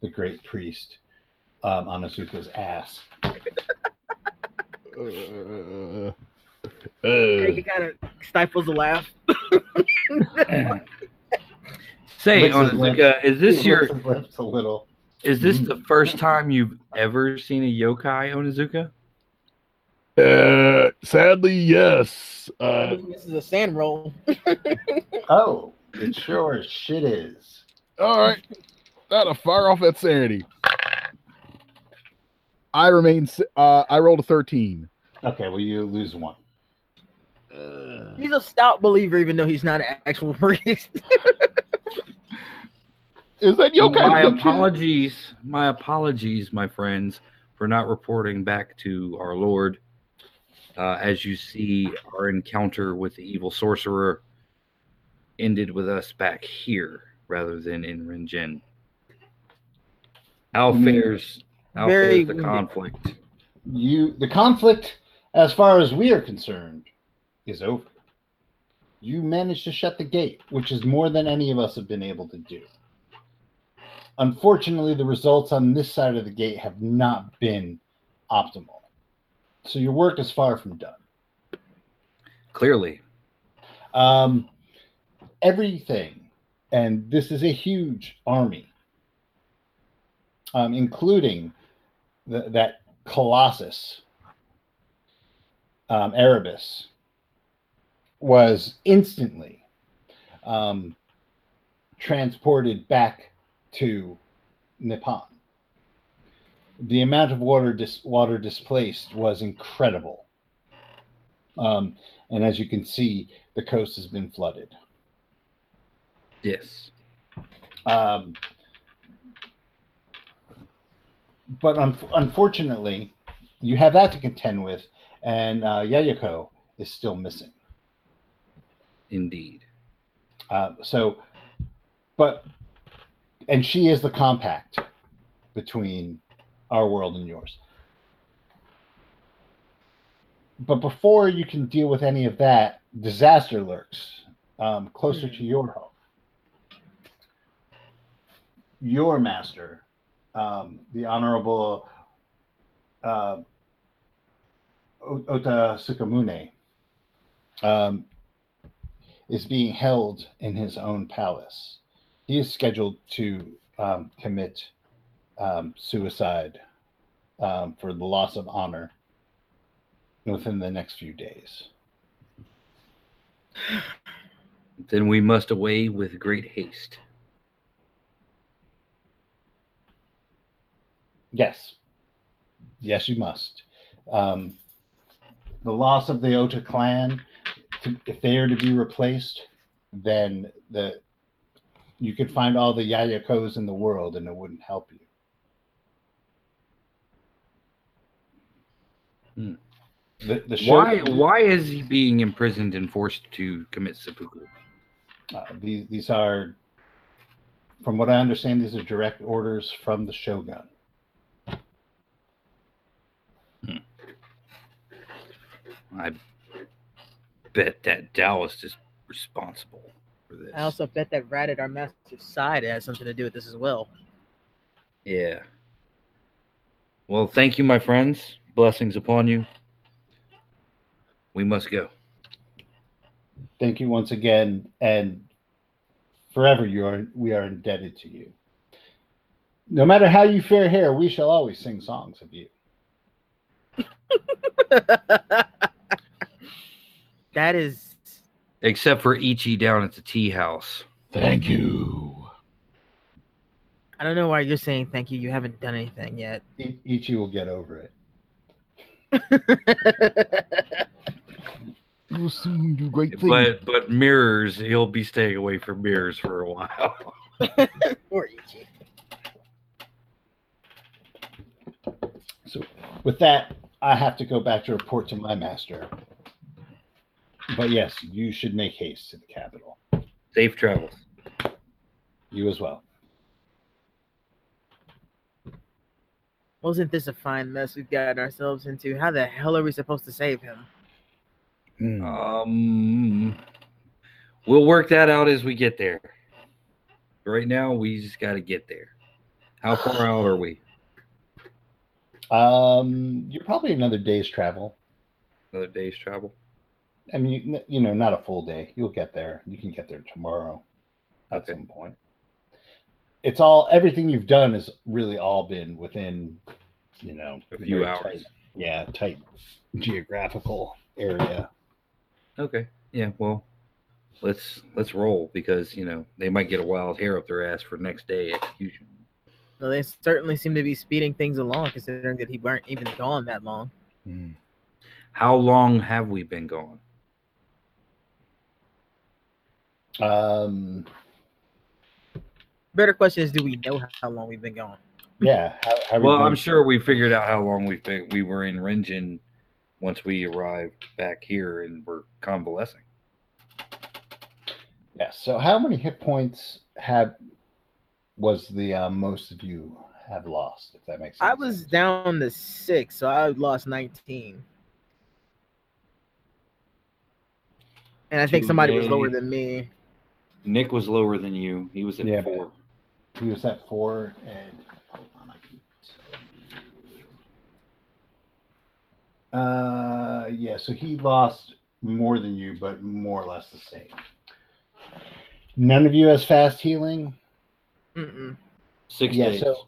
the great priest um, Onizuka's ass. Uh, he kind of stifles a laugh. Say, Licks his lips. Onizuka, is this your licks lips a little? is this the first time you've ever seen a yokai, Onizuka? uh, sadly, yes. Uh, this is a sand roll. Oh, it sure as shit is. all right. Not a fire off that sanity. I remain. Uh, I rolled a thirteen. Okay, well you lose one. Uh, He's a stout believer, even though he's not an actual priest. is that yokai? my fiction? apologies, my apologies, my friends, for not reporting back to our Lord. Uh, as you see, our encounter with the evil sorcerer ended with us back here rather than in Renjin. How Mm. fares, how fares the conflict? You the conflict, as far as we are concerned, is over. You managed to shut the gate, which is more than any of us have been able to do. Unfortunately, the results on this side of the gate have not been optimal. So your work is far from done. Clearly, Um, everything, and this is a huge army, um, including the, that Colossus, um, Erebus, was instantly um, transported back to Nippon. The amount of water dis- water displaced was incredible. Um, and as you can see, the coast has been flooded. yes. Um, but un- unfortunately, you have that to contend with, and uh, Yayako is still missing. Indeed. Uh, so, but, and she is the compact between our world and yours. But before you can deal with any of that, disaster lurks um, closer to your home. Your master, um, the Honorable uh, O- Ota Sukamune, um, is being held in his own palace. He is scheduled to um, commit um, suicide um, for the loss of honor within the next few days. Then we must away with great haste. Yes. Yes, you must. Um, the loss of the Ota clan, to, if they are to be replaced, then the you could find all the Yayakos in the world and it wouldn't help you. Hmm. The, the Why why is he being imprisoned and forced to commit seppuku? Uh, these these are, from what I understand, these are direct orders from the shogun. I bet that Dallas is responsible for this. I also bet that rat at our master's side has something to do with this as well. Yeah. Well, thank you, my friends. Blessings upon you. We must go. Thank you once again, and forever you are we are indebted to you. No matter how you fare here, we shall always sing songs of you. that is Except for Ichi down at the tea house. Thank you. I don't know why you're saying thank you. You haven't done anything yet. I- Ichi will get over it. You will soon do great things. But but mirrors, he'll be staying away from mirrors for a while. or Ichi. So, with that, I have to go back to report to my master. But yes, you should make haste to the capital. Safe travels. You as well. Wasn't this a fine mess we've gotten ourselves into? How the hell are we supposed to save him? Hmm. Um, we'll work that out as we get there. Right now, we just got to get there. How far out are we? Um, you're probably another day's travel. Another day's travel. I mean, you, you know, not a full day. You'll get there. You can get there tomorrow at Okay. some point. It's all everything you've done has really all been within, you know, A few hours. tight- yeah, tight geographical area. Okay. Yeah. Well, let's let's roll because you know they might get a wild hair up their ass for next day execution. Well, they certainly seem to be speeding things along, considering that he weren't even gone that long. Hmm. How long have we been gone? Um, Better question is, do we know how long we've been gone? yeah. How, how Well, doing? I'm sure we figured out how long we've been. We were in Rengen once we arrived back here and we're convalescing. Yeah. So, how many hit points have was the uh, most of you have lost? If that makes sense. I was down to six, so I lost 19. And I think somebody was lower than me. Nick was lower than you. He was at Yeah, four. He was at four, and hold on, I can- Uh, yeah. So he lost more than you, but more or less the same. None of you has fast healing. Mm-mm. Six yeah. days. So.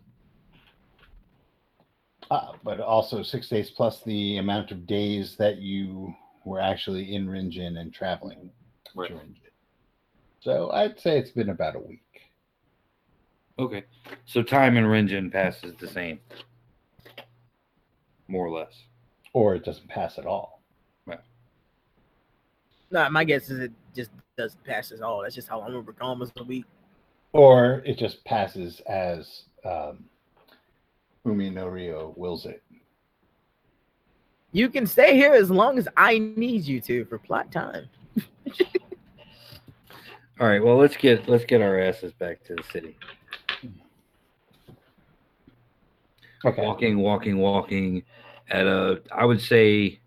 Uh, but also six days plus the amount of days that you were actually in Ringen and traveling Right. to Ringen. So I'd say it's been about a week. Okay. So time in Rengen passes the same. More or less. Or it doesn't pass at all. No, my guess is it just doesn't pass at all. That's just how long we were gone was a week. Or it just passes as um, Umi no Rio wills it. You can stay here as long as I need you to for plot time. All right. Well, let's get let's get our asses back to the city. Okay. Walking, walking, walking at a I would say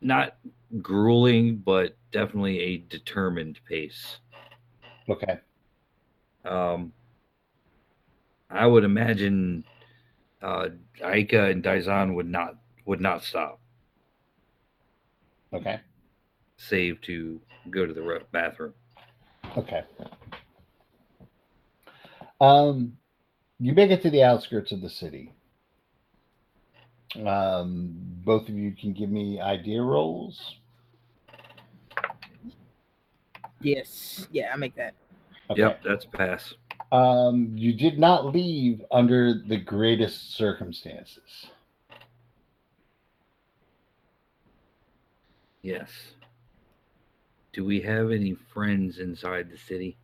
not grueling, but definitely a determined pace. Okay. Um, I would imagine uh, Aika and Daizan would not would not stop, Okay. save to go to the bathroom. Okay. Um, you make it to the outskirts of the city. Um, both of you can give me idea rolls. Yes. Yeah, I make that. Okay. Yep, that's a pass. Um, you did not leave under the greatest circumstances. Yes. Do we have any friends inside the city?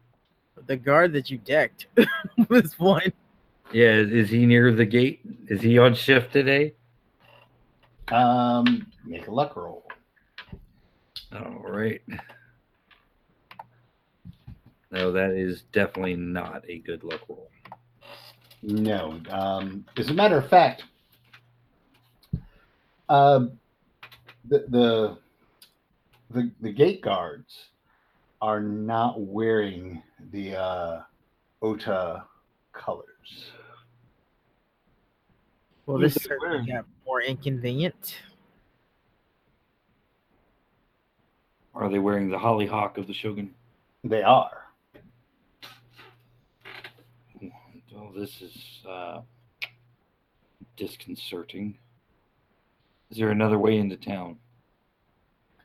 The guard that you decked was one. Yeah, is is he near the gate? Is he on shift today? Um, make a luck roll. All right. No, that is definitely not a good luck roll. No. Um, as a matter of fact, um, the, the the the gate guards are not wearing the uh, Ota colors. Well, this they certainly got more inconvenient. Are they wearing the hollyhock of the Shogun? They are. Well, this is uh, disconcerting. Is there another way into town?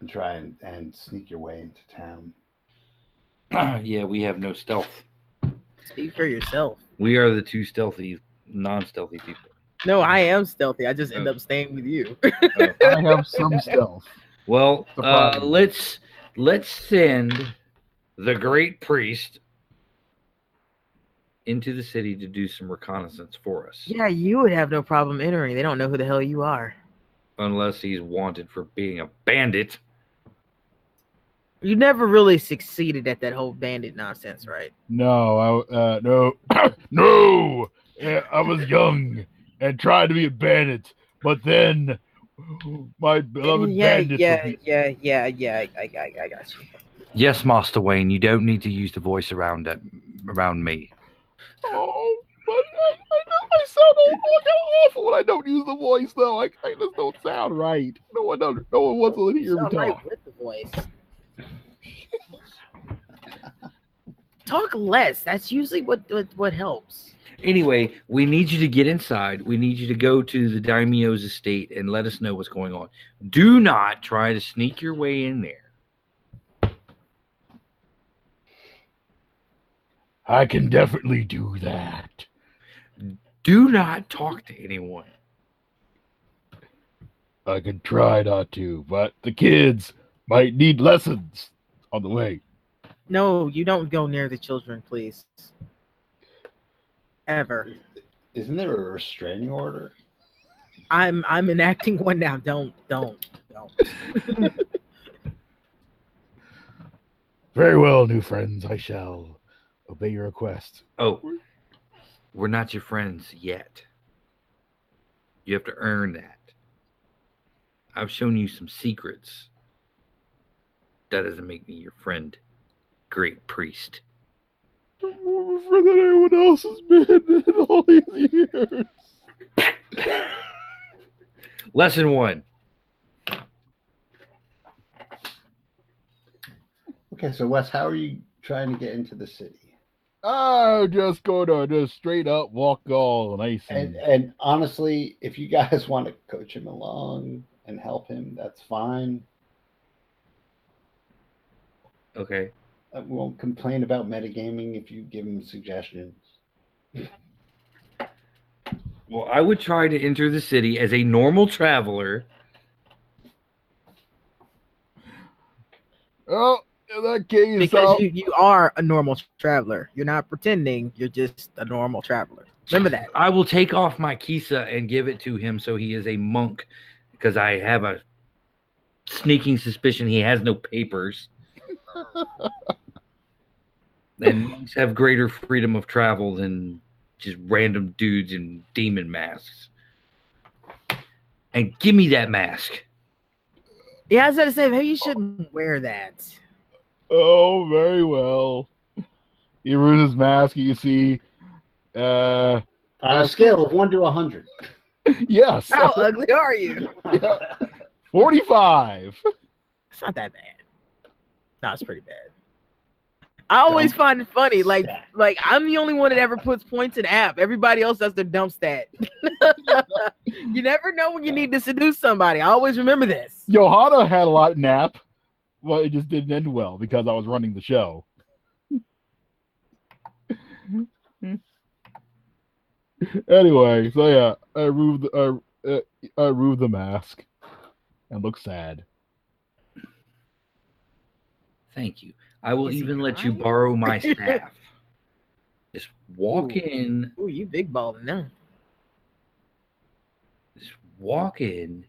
And try and, and sneak your way into town. yeah, we have no stealth. Speak for yourself. We are the two stealthy, non-stealthy people. No, I am stealthy. I just end Oh. up staying with you. I have some stealth. Well, uh, let's let's send the great priest into the city to do some reconnaissance for us. yeah, you would have no problem entering. They don't know who the hell you are. unless he's wanted for being a bandit. You never really succeeded at that whole bandit nonsense, right? No, I uh, no, no. Yeah, I was young and tried to be a bandit, but then my beloved yeah, bandit. yeah, yeah, yeah, yeah. I, I, I got you. Yes, Master Wayne, you don't need to use the voice around it, around me. Oh, but I, I know I sound all fucking awful when I don't use the voice, though. I, I just don't sound right. No one, don't- no one wants to hear me Sound talk. right with the voice. Talk less. That's usually what what, what helps. Anyway, we need you to get inside. We need you to go to the daimyo's estate and let us know what's going on. Do not try to sneak your way in there. I can definitely do that. Do not talk to anyone. I could try not to, but the kids might need lessons on the way. No, you don't go near the children, please. Ever. Isn't there a restraining order? I'm I'm enacting one now. Don't don't don't. Very well, new friends. I shall obey your request. Oh, we're not your friends yet. You have to earn that. I've shown you some secrets. That doesn't make me your friend, great priest. I'm more of a friend than anyone else has been in all these years. Lesson one. Okay, so Wes, how are you trying to get into the city? I'm just going to just straight up walk all nice And and, and honestly, if you guys want to coach him along and help him, that's fine. Okay. Uh, I won't complain about metagaming if you give him suggestions. Well, I would try to enter the city as a normal traveler. oh, in that case, Because I'll- you, you are a normal traveler. You're not pretending you're just a normal traveler. Remember that. I will take off my kesa and give it to him so he is a monk because I have a sneaking suspicion he has no papers. and monks have greater freedom of travel than just random dudes in demon masks. And give me that mask. Yeah, I was gonna say maybe you shouldn't wear that. oh, very well. He removes his mask. You see, uh, On a scale of one to a hundred. yes, How ugly are you? forty-five. It's not that bad. It's pretty bad. I always Dumb find it funny. Like, stat. like I'm the only one that ever puts points in app. Everybody else does their dump stat. you never know when you need to seduce somebody. I always remember this. Johanna had a lot nap. Well, it just didn't end well because I was running the show. anyway, so yeah, I removed, the I, I remove the mask and look sad. Thank you. I will Is even let you borrow my staff. Just walk Ooh. in, Ooh, you big balling now. just walk in.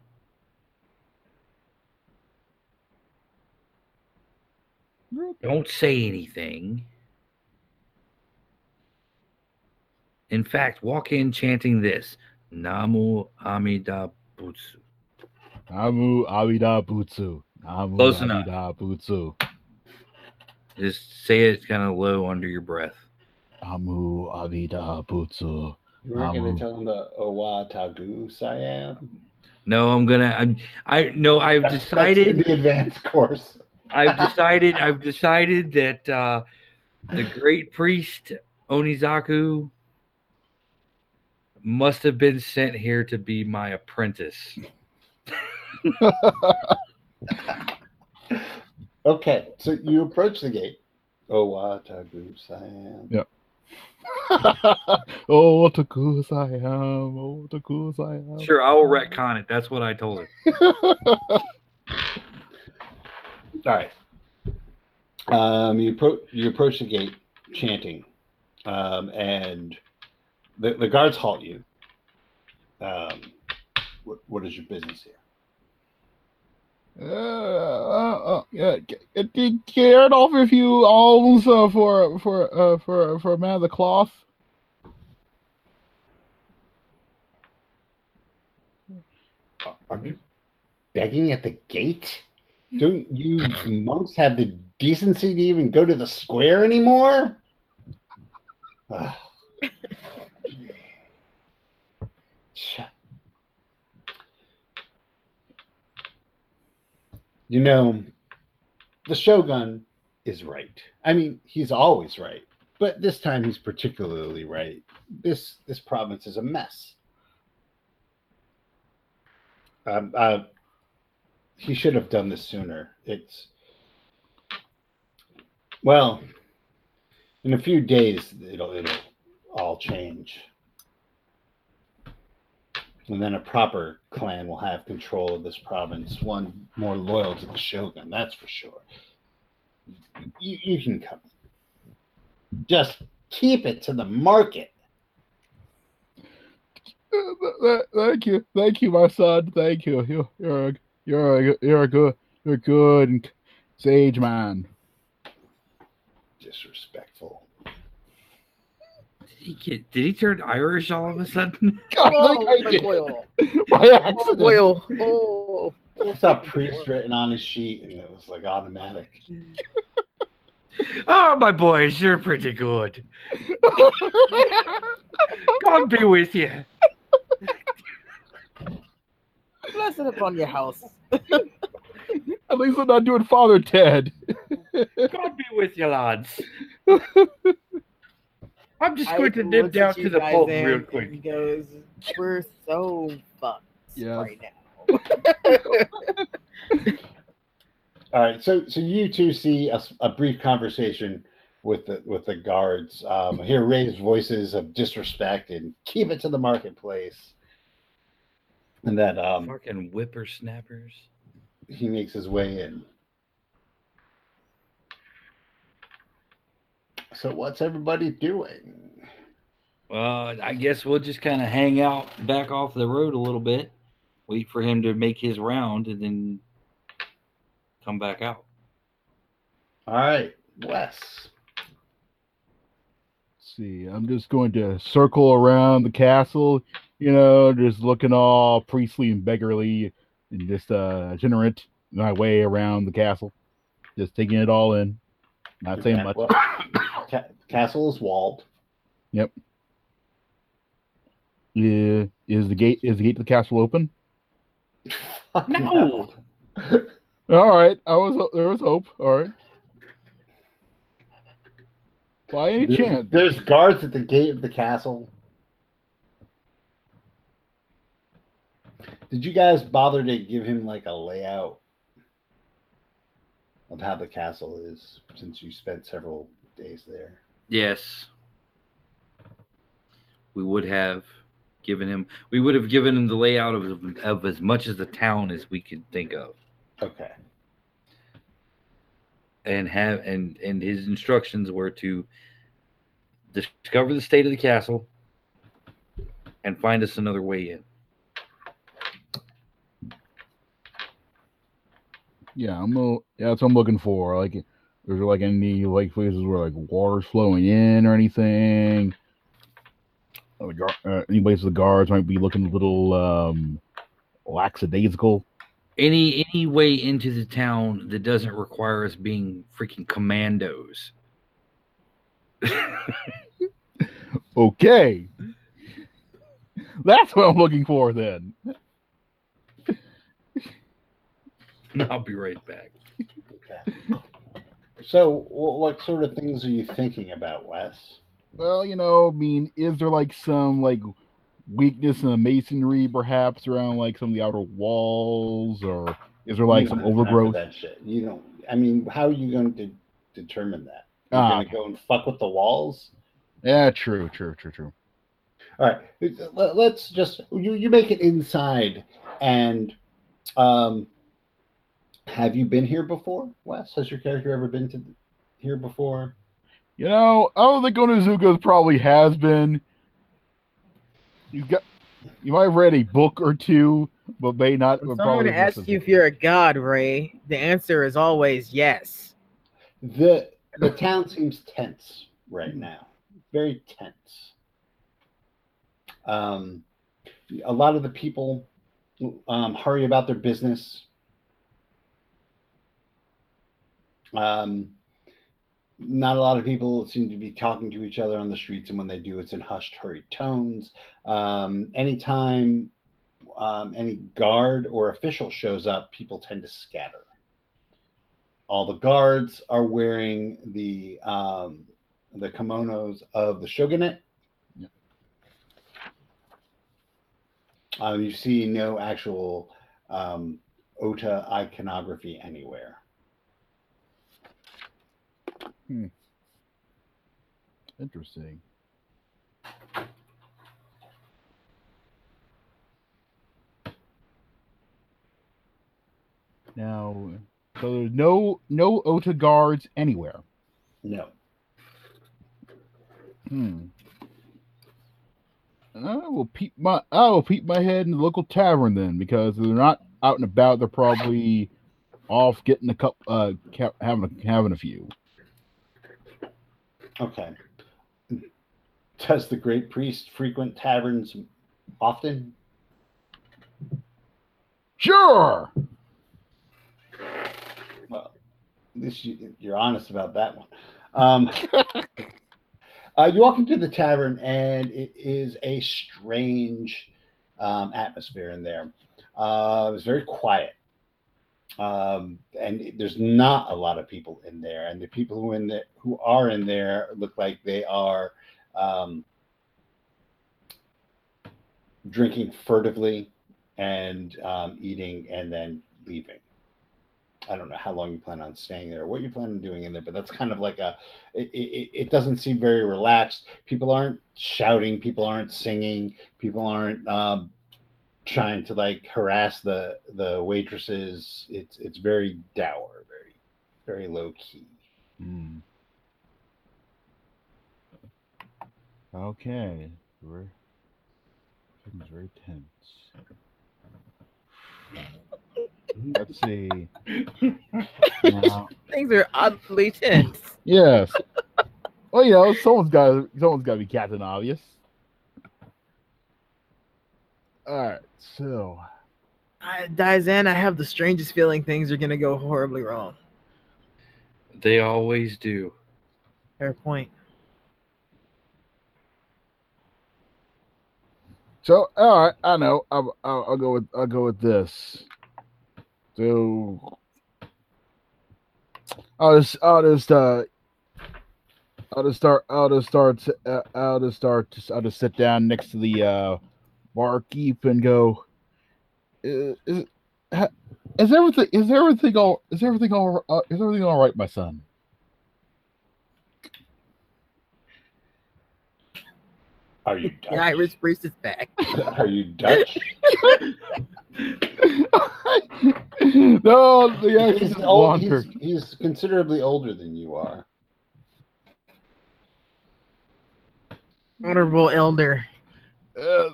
Don't say anything. In fact, walk in chanting this Namu Amida Butsu. Namu Amida Butsu. Namu Close enough. Butsu. Just say it kind of low under your breath. Amu Abida Butsu. You were going to tell him the Owa Tagu Siam. No, I'm gonna. I'm. I no. I've That's- that's decided. the advanced course. I've decided. I've decided that uh, the great priest Onizuka must have been sent here to be my apprentice. Okay, so you approach the gate. Owa Tagu Siam. oh, what a goose I am! Oh, what a goose I am! Sure, I will retcon it. That's what I told her. All right. Um, you approach you approach the gate, chanting, um, and the, the guards halt you. Um, what, what is your business here? Uh, uh, uh, yeah, get, get, get off a few alms uh, for for uh, for for a man of the cloth. Are you begging at the gate? Don't you monks have the decency to even go to the square anymore? You know, the Shogun is right. I mean, he's always right, but this time he's particularly right. This this province is a mess. Um, uh, he should have done this sooner. It's well, in a few days it'll it'll all change, and then a proper clan will have control of this province. One more loyal to the shogun, that's for sure. You, you can come. Just keep it to the market. Th- th- Thank you, thank you, my son. Thank you. You you're a, you're a, you're a good you're a good sage man. Disrespectful. Did he get? Did he turn Irish all of a sudden? God, Oh, I my did. oil. By Oh, accident. oil. Oh. I saw priest written on his sheet, and it was like automatic. Oh, my boys, you're pretty good. God be with you. Blessed upon your house. At least I'm not doing Father Ted. God be with you, lads. I'm just I going to nip down to the guys pub and real quick. He goes, "We're so fucked Yeah. right now." All right, so so you two see a brief conversation with the with the guards. Um, hear raised voices of disrespect and keep it to the marketplace. And then um, Fucking whippersnappers. he makes his way in. So what's everybody doing? Well, I guess we'll just kind of hang out back off the road a little bit, wait for him to make his round, and then come back out. All right, Wes. see, I'm just going to circle around the castle, you know, just looking all priestly and beggarly and just uh itinerant my way around the castle. Just taking it all in. Not saying much. Well, ca- castle is walled. Yep. Yeah, is the gate is the gate to the castle open? No. All right, I was there was hope. All right. By any There's, chance, there's guards at the gate of the castle. Did you guys bother to give him like a layout of how the castle is since you spent several days there? Yes. We would have given him we would have given him the layout of, of as much as the town as we could think of. Okay. And have and and his instructions were to discover the state of the castle and find us another way in. Yeah, I'm a, yeah, that's what I'm looking for. Like, is there like any like places where like water's flowing in or anything? Or the gar- uh, any places the guards might be looking a little um lackadaisical. Any any way into the town that doesn't require us being freaking commandos. Okay, that's what I'm looking for then. I'll be right back. Okay. So, wh- what sort of things are you thinking about, Wes? Well, you know, I mean, is there like some like weakness in the masonry, perhaps around like some of the outer walls, or is there like some don't have time for overgrowth? That shit. You don't. I mean, how are you going to determine that? You're Ah, going to go and fuck with the walls? Yeah, true, true, true, true. All right, let- let's just you you make it inside, and um, have you been here before, Wes? Has your character ever been to here before? You know, I don't think Onizuka probably has been. You got, you might have read a book or two but may not. When but someone probably asks you if you're a god, Ray, the answer is always yes. The the town seems tense right now. Very tense. Um, a lot of the people um, hurry about their business. Um, not a lot of people seem to be talking to each other on the streets, and when they do, it's in hushed, hurried tones. Um, anytime um, any guard or official shows up, people tend to scatter. All the guards are wearing the um, the kimonos of the shogunate. Yep. Um, you see no actual um, Ota iconography anywhere. Interesting. Now, so there's no no Ota guards anywhere. No. Hmm. I will peep my I will peep my head in the local tavern then because they're not out and about. They're probably off getting a cup, uh, having a, having a few. Okay. Does the great priest frequent taverns often? Sure. Well, at least you, you're honest about that one. Um, uh, you walk into the tavern, and it is a strange um, atmosphere in there. Uh, it's very quiet, um, and there's not a lot of people in there. And the people who in the, who are in there look like they are um, drinking furtively and um, eating, and then leaving. I don't know how long you plan on staying there, what you plan on doing in there, but that's kind of like a. It, it, it doesn't seem very relaxed. People aren't shouting. People aren't singing. People aren't um, trying to like harass the the waitresses. It's it's very dour, very very low key. Hmm. Okay. Very, things very tense. Let's see. Now, Things are oddly tense. yes. Well, you know, someone's got someone's got to be Captain Obvious. All right. So, I, Daizan, I have the strangest feeling things are gonna go horribly wrong. They always do. Fair point. so all right. I know. I'll, I'll, I'll go with I'll go with this. So, I'll just I'll just uh. I'll just start. I'll just start. Uh, I'll just start. I'll just sit down next to the uh, barkeep and go. Is, is, is everything? Is everything all? Is everything all? Uh, is everything all right, my son? Are you Dutch? The Irish priest is back. Are you Dutch? no, the accent he's, is old, he's, he's considerably older than you are. Honorable elder. Yes.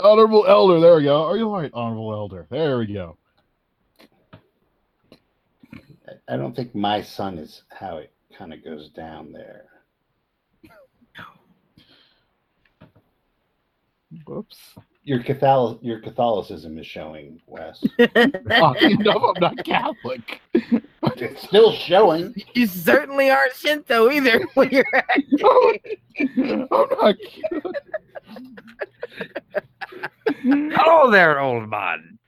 Honorable Elder, there we go. Are you all right, Honorable Elder? There we go. I- don't think my son is how it kind of goes down there. Whoops. Your Catholic, your Catholicism is showing, Wes. Oh, you know I'm not Catholic. it's still showing. you certainly aren't Shinto either when you're I'm not. Hello there, old man.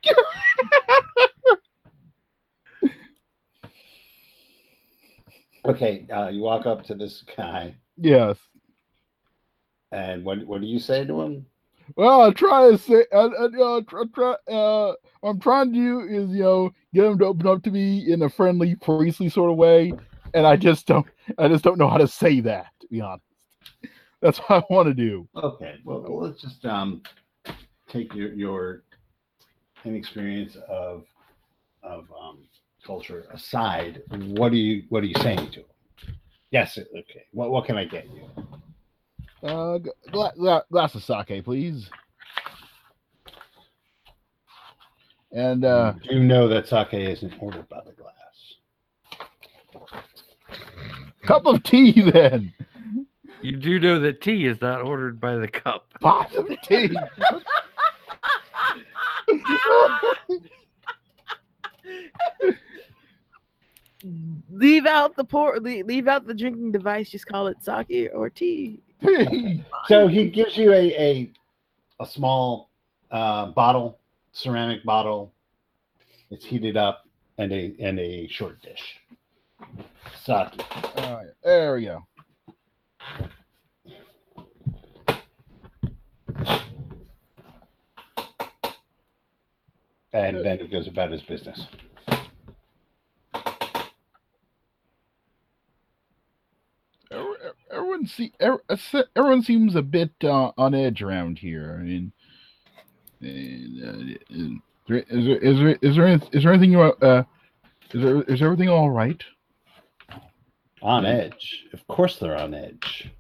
Okay, uh, you walk up to this guy, yes. and what what do you say to him? Well, I try to say, I, I, uh, try, try, uh, what I'm trying to do is, you know, get him to open up to me in a friendly, priestly sort of way, and I just don't, I just don't know how to say that. To be honest, that's what I want to do. Okay, well let's just um take your your inexperience of of um culture aside. What are you what are you saying to him? Yes, okay. What what can I get you? Uh, gla- gla- glass of sake, please. And uh, you know that sake isn't ordered by the glass. cup of tea then. You do know that tea is not ordered by the cup. Pot of tea. leave out the pour. Leave, leave out the drinking device. Just call it sake or tea. So he gives you a a, a small uh, bottle, ceramic bottle. It's heated up and a and a short dish. Sake. All right, there we go. And then he goes about his business. Every- Everyone see everyone seems a bit uh, on edge around here. I mean, and, uh, is there is there is there is there, anything you uh is there is everything all right? On edge. Of course they're on edge.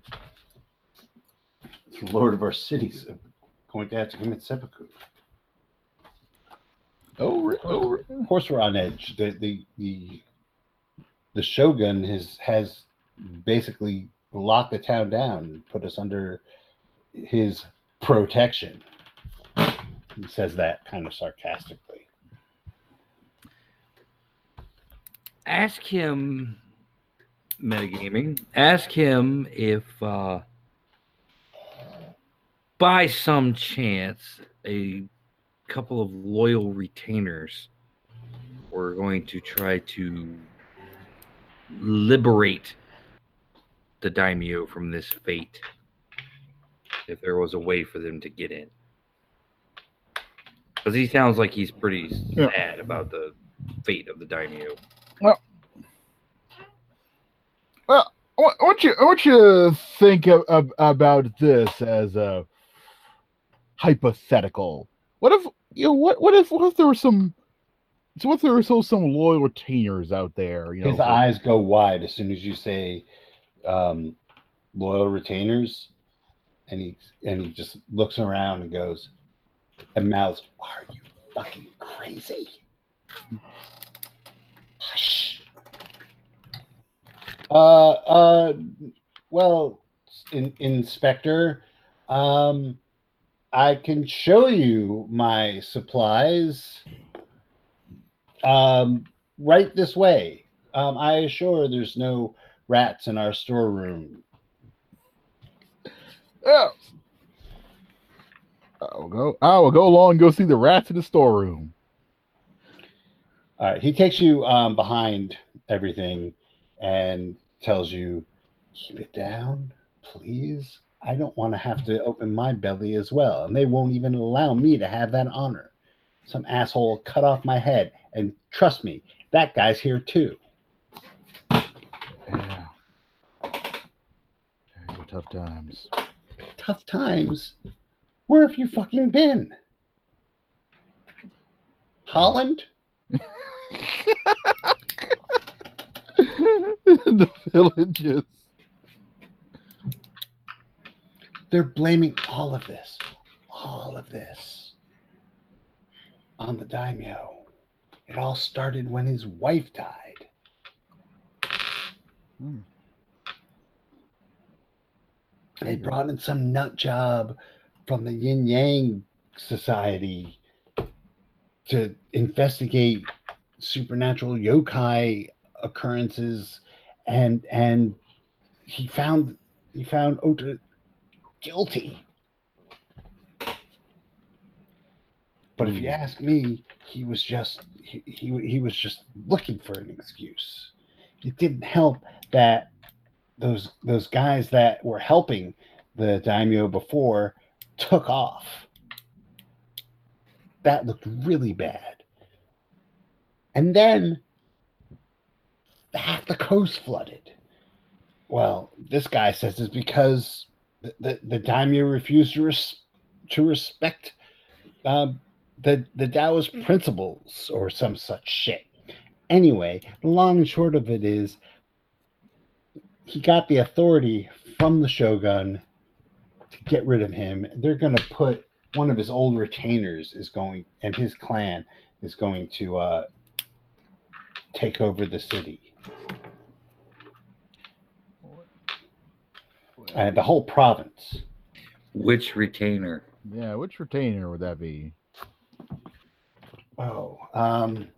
The Lord of our cities going to have to commit seppuku. Oh, oh, Of course we're on edge. The the the, the shogun has has basically locked the town down and put us under his protection. He says that kind of sarcastically. Ask him, metagaming. Ask him if, uh, by some chance, a couple of loyal retainers were going to try to liberate the daimyo from this fate. If there was a way for them to get in. Because he sounds like he's pretty Yeah. sad about the fate of the daimyo. Well, want I want you I want you to think of, of, about this as a hypothetical. What if you know what what if what if there were some so what if there were so some loyal retainers out there? You know, His for- eyes go wide as soon as you say um, loyal retainers, and he and he just looks around and goes and mouths, "Are you fucking crazy?" Hush. Uh, uh, well, in, Inspector, um, I can show you my supplies. Um, right this way. Um, I assure there's no rats in our storeroom. Oh. I will go. I will go along and go see the rats in the storeroom. All right, he takes you um, behind everything and tells you, keep it down, please. I don't want to have to open my belly as well, and they won't even allow me to have that honor. Some asshole cut off my head, and trust me, that guy's here too. Yeah. These are tough times. Tough times. Where have you fucking been? Holland? the villages. They're blaming all of this, all of this on the daimyo. It all started when his wife died. Hmm. They brought in some nut job from the Yin Yang Society to investigate supernatural yokai occurrences, and and he found he found Ota guilty. But if you ask me, he was just he, he he was just looking for an excuse. It didn't help that those those guys that were helping the daimyo before took off. That looked really bad. And then half the coast flooded. Well, this guy says it's because the, the, the daimyo refused to, res- to respect um, the, the Taoist principles or some such shit. Anyway, long and short of it is he got the authority from the shogun to get rid of him. They're going to put one of his old retainers is going and his clan is going to uh, take over the city. Uh, the whole province. Which retainer? Yeah, which retainer would that be? Oh, um,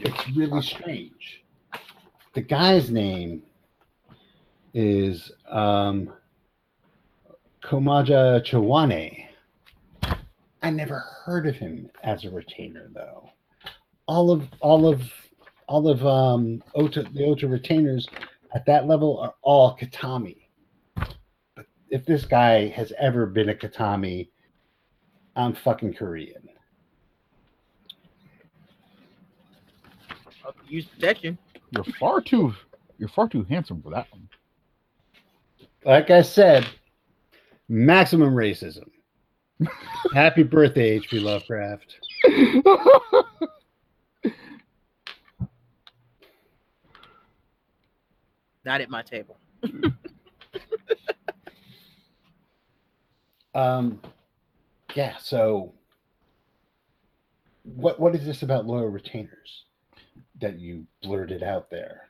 it's really strange. The guy's name is um, Komaja Chawane. I never heard of him as a retainer, though. All of all of all of um, Ota, the Ota retainers at that level are all Katami But if this guy has ever been a Katami, I'm fucking Korean. Use protection. You're far too you're far too handsome for that one. Like I said, maximum racism. Happy birthday, H.P. Lovecraft. Not at my table. Um, yeah. So, what what is this about loyal retainers that you blurted out there?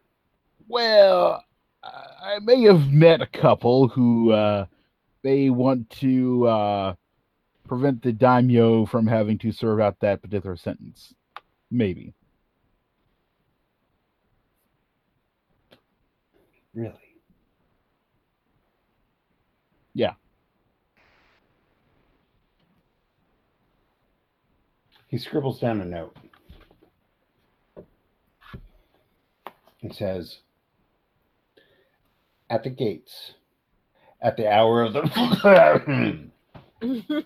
Well, I may have met a couple who uh, they want to uh, prevent the daimyo from having to serve out that particular sentence. Maybe. Really? Yeah. He scribbles down a note. He says, At the gates, at the hour of the.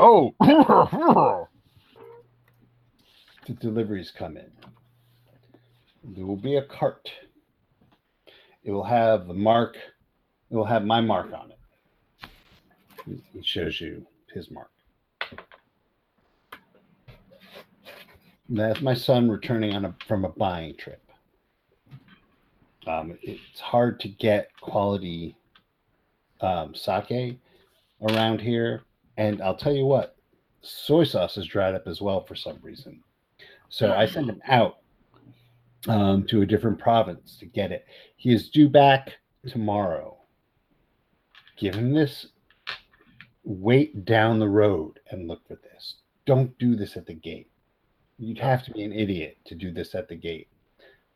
Oh, the deliveries come in. There will be a cart. It will have the mark. It will have my mark on it. He shows you his mark. That's my son returning on a from a buying trip. Um, it's hard to get quality um, sake around here, and I'll tell you what, soy sauce is dried up as well for some reason. So I send him out um, to a different province to get it. He is due back tomorrow. Give him this. Wait down the road and look for this. Don't do this at the gate. You'd have to be an idiot to do this at the gate.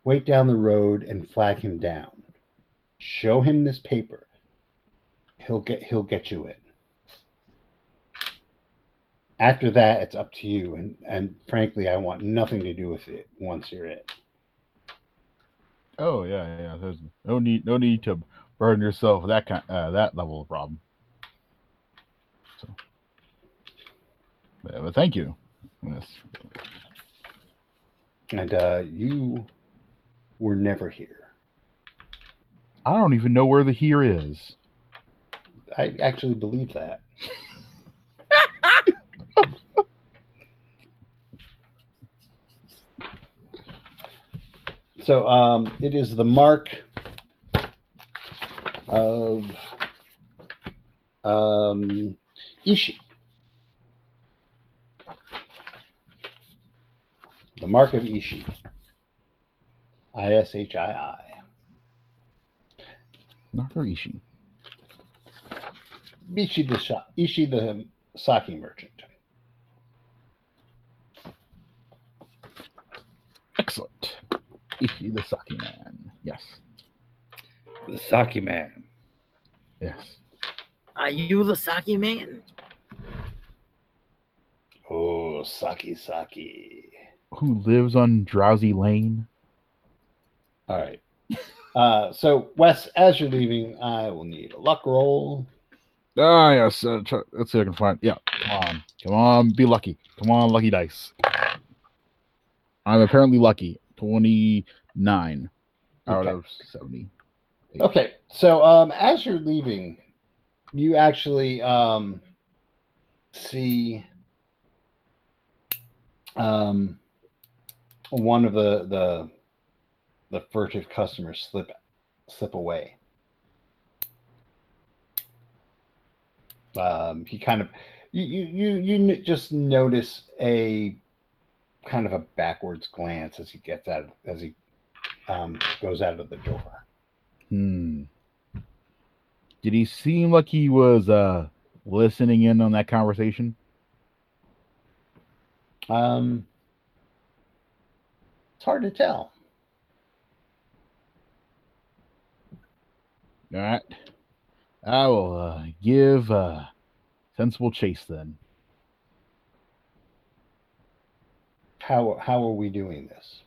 Wait down the road and flag him down. Show him this paper. He'll get he'll get you in. After that, it's up to you. And and frankly, I want nothing to do with it once you're in. oh yeah, yeah. There's no need, no need to burden yourself with that kind, uh, that level of problem. So, but, but thank you. Yes. And uh, you were never here. I don't even know where the here is. I actually believe that. so um, it is the mark of um, Ishi. The mark of Ishi. I S H I I. Nakarishi. Ishi the shop, Ishi the sake merchant. Excellent. Ishi the Saki man. Yes. The Saki man. Yes. Are you the sake man? Oh, sake sake. Who lives on Drowsy Lane? All right. Uh, so Wes, as you're leaving, I will need a luck roll. Ah, yes. Uh, try, let's see if I can find. Yeah. Come on. Come on. Be lucky. Come on, lucky dice. I'm apparently lucky. 29 out Okay. of 70. Okay, so um, as you're leaving, you actually um, see um, one of the the the furtive customers slip slip away. Um, he kind of you you you, you just notice a kind of a backwards glance as he gets out of, as he um, goes out of the door. Hmm. Did he seem like he was uh listening in on that conversation? Um, it's hard to tell. All right. I will uh, give uh, sensible chase then. How how are we doing this?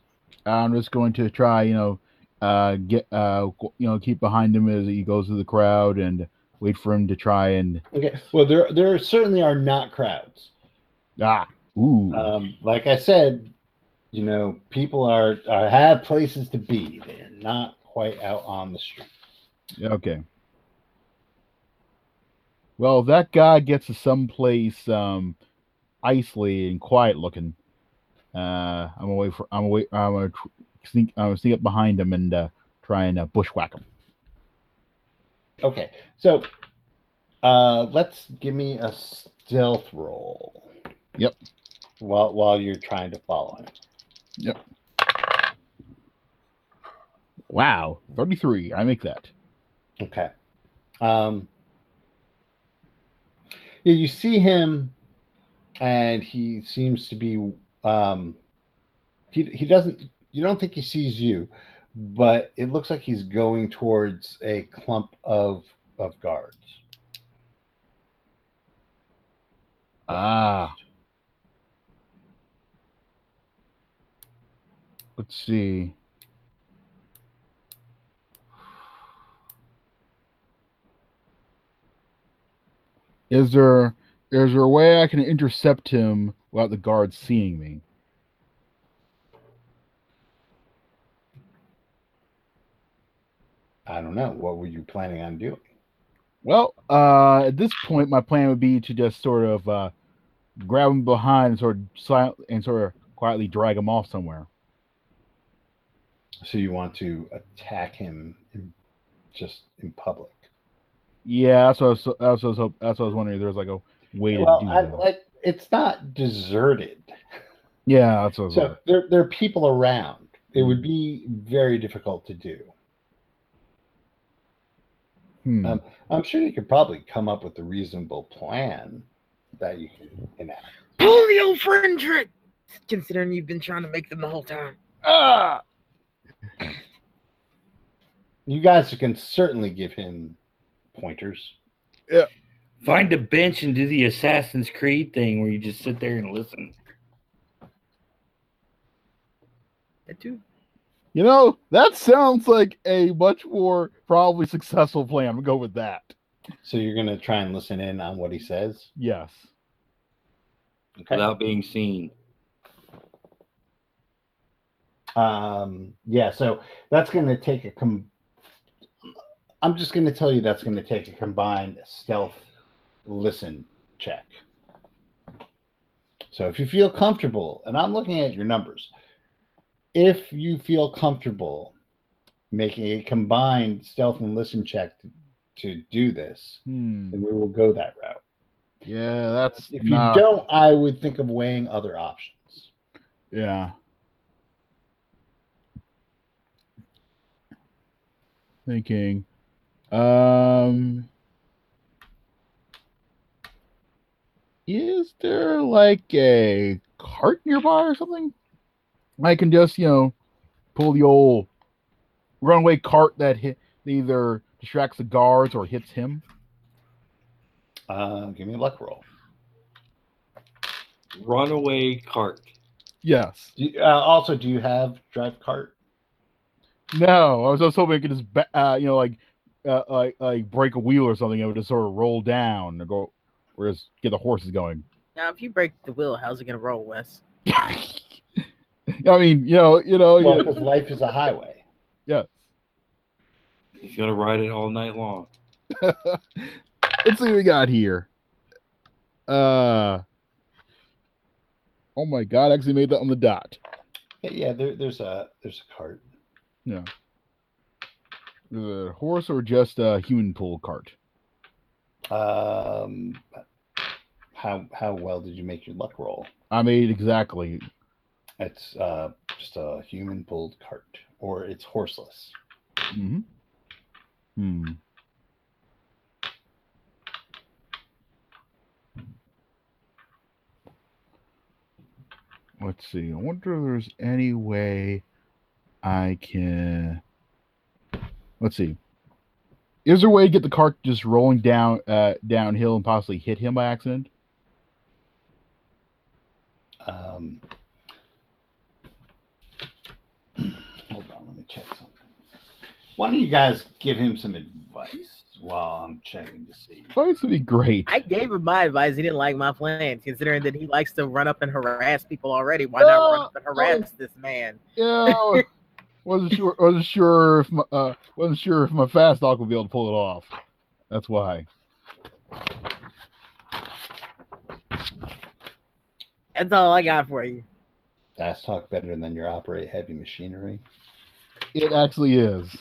I'm just going to try, you know, uh, get, uh, you know, keep behind him as he goes through the crowd and wait for him to try and Okay. Well, there there certainly are not crowds. ah, ooh, Um, like I said, you know, people are, are have places to be. They're not quite out on the street. Okay. Well, that guy gets to someplace um, isolated and quiet looking. Uh, I'm gonna for. I'm gonna. I'm gonna tr- sneak. I'm gonna sneak up behind him and uh, try and uh, bushwhack him. Okay, so uh, let's give me a stealth roll. Yep. While while you're trying to follow him. Yep. Wow, 33. I make that. Okay. Um, yeah, you see him, and he seems to be. Um, he he doesn't. You don't think he sees you, but it looks like he's going towards a clump of of guards. Ah. Let's see. Is there is there a way I can intercept him without the guards seeing me? I don't know. What were you planning on doing? Well, uh, at this point, my plan would be to just sort of uh, grab him behind and sort of silent and sort of quietly drag him off somewhere. So you want to attack him in, just in public? Yeah, that's what I was, that's what I was, hop- that's what I was wondering. If there was like a way Well, to do I, that. like it's not deserted. yeah, that's what I was So wondering. there, there are people around. It would be very difficult to do. Hmm. Um, I'm sure you could probably come up with a reasonable plan that you can enact. Pull the old friend trick. Considering you've been trying to make them the whole time. ah! You guys can certainly give him pointers. Yeah. Find a bench and do the Assassin's Creed thing where you just sit there and listen. That too. You know, that sounds like a much more probably successful plan. I'm gonna go with that. So you're going to try and listen in on what he says. Yes. Okay. without being seen. Um, yeah, so that's going to take a com. I'm just going to tell you that's going to take a combined stealth listen check. So if you feel comfortable, and I'm looking at your numbers, if you feel comfortable making a combined stealth and listen check to, to do this, Hmm. then we will go that route. Yeah, that's If you don't, I would think of weighing other options. Yeah. Thinking. Um Is there like a cart nearby or something? I can just, you know, pull the old runaway cart that hit either distracts the guards or hits him. Uh, give me a luck roll. Runaway cart. Yes. Do you, uh, also, do you have drive cart? No, I was just hoping I could just, ba- uh, you know, like, uh, like, like break a wheel or something. It would just sort of roll down and go, or just get the horses going. Now, if you break the wheel, how's it gonna roll, Wes? I mean, you know, you know, Well, you- because life is a highway. yes. He's gonna ride it all night long. Let's see what we got here. Uh, oh my god, I actually made that on the dot. Yeah, yeah there, there's a there's a cart. Yeah. A horse or just a human pull cart? Um, how how well did you make your luck roll? I made exactly. It's uh, just a human pulled cart, or it's horseless. hmm Hmm. Let's see. I wonder if there's any way I can. Let's see. Is there a way to get the cart just rolling down uh, downhill and possibly hit him by accident? Um, hold on, let me check something. Why don't you guys give him some advice while I'm checking to see? Advice would be great. I gave him my advice. He didn't like my plan, considering that he likes to run up and harass people already. Why not run up and harass this man? Yeah, wasn't sure. Wasn't sure if my uh, wasn't sure if my fast talk would be able to pull it off. That's why. That's all I got for you. Fast talk better than your operate heavy machinery. It actually is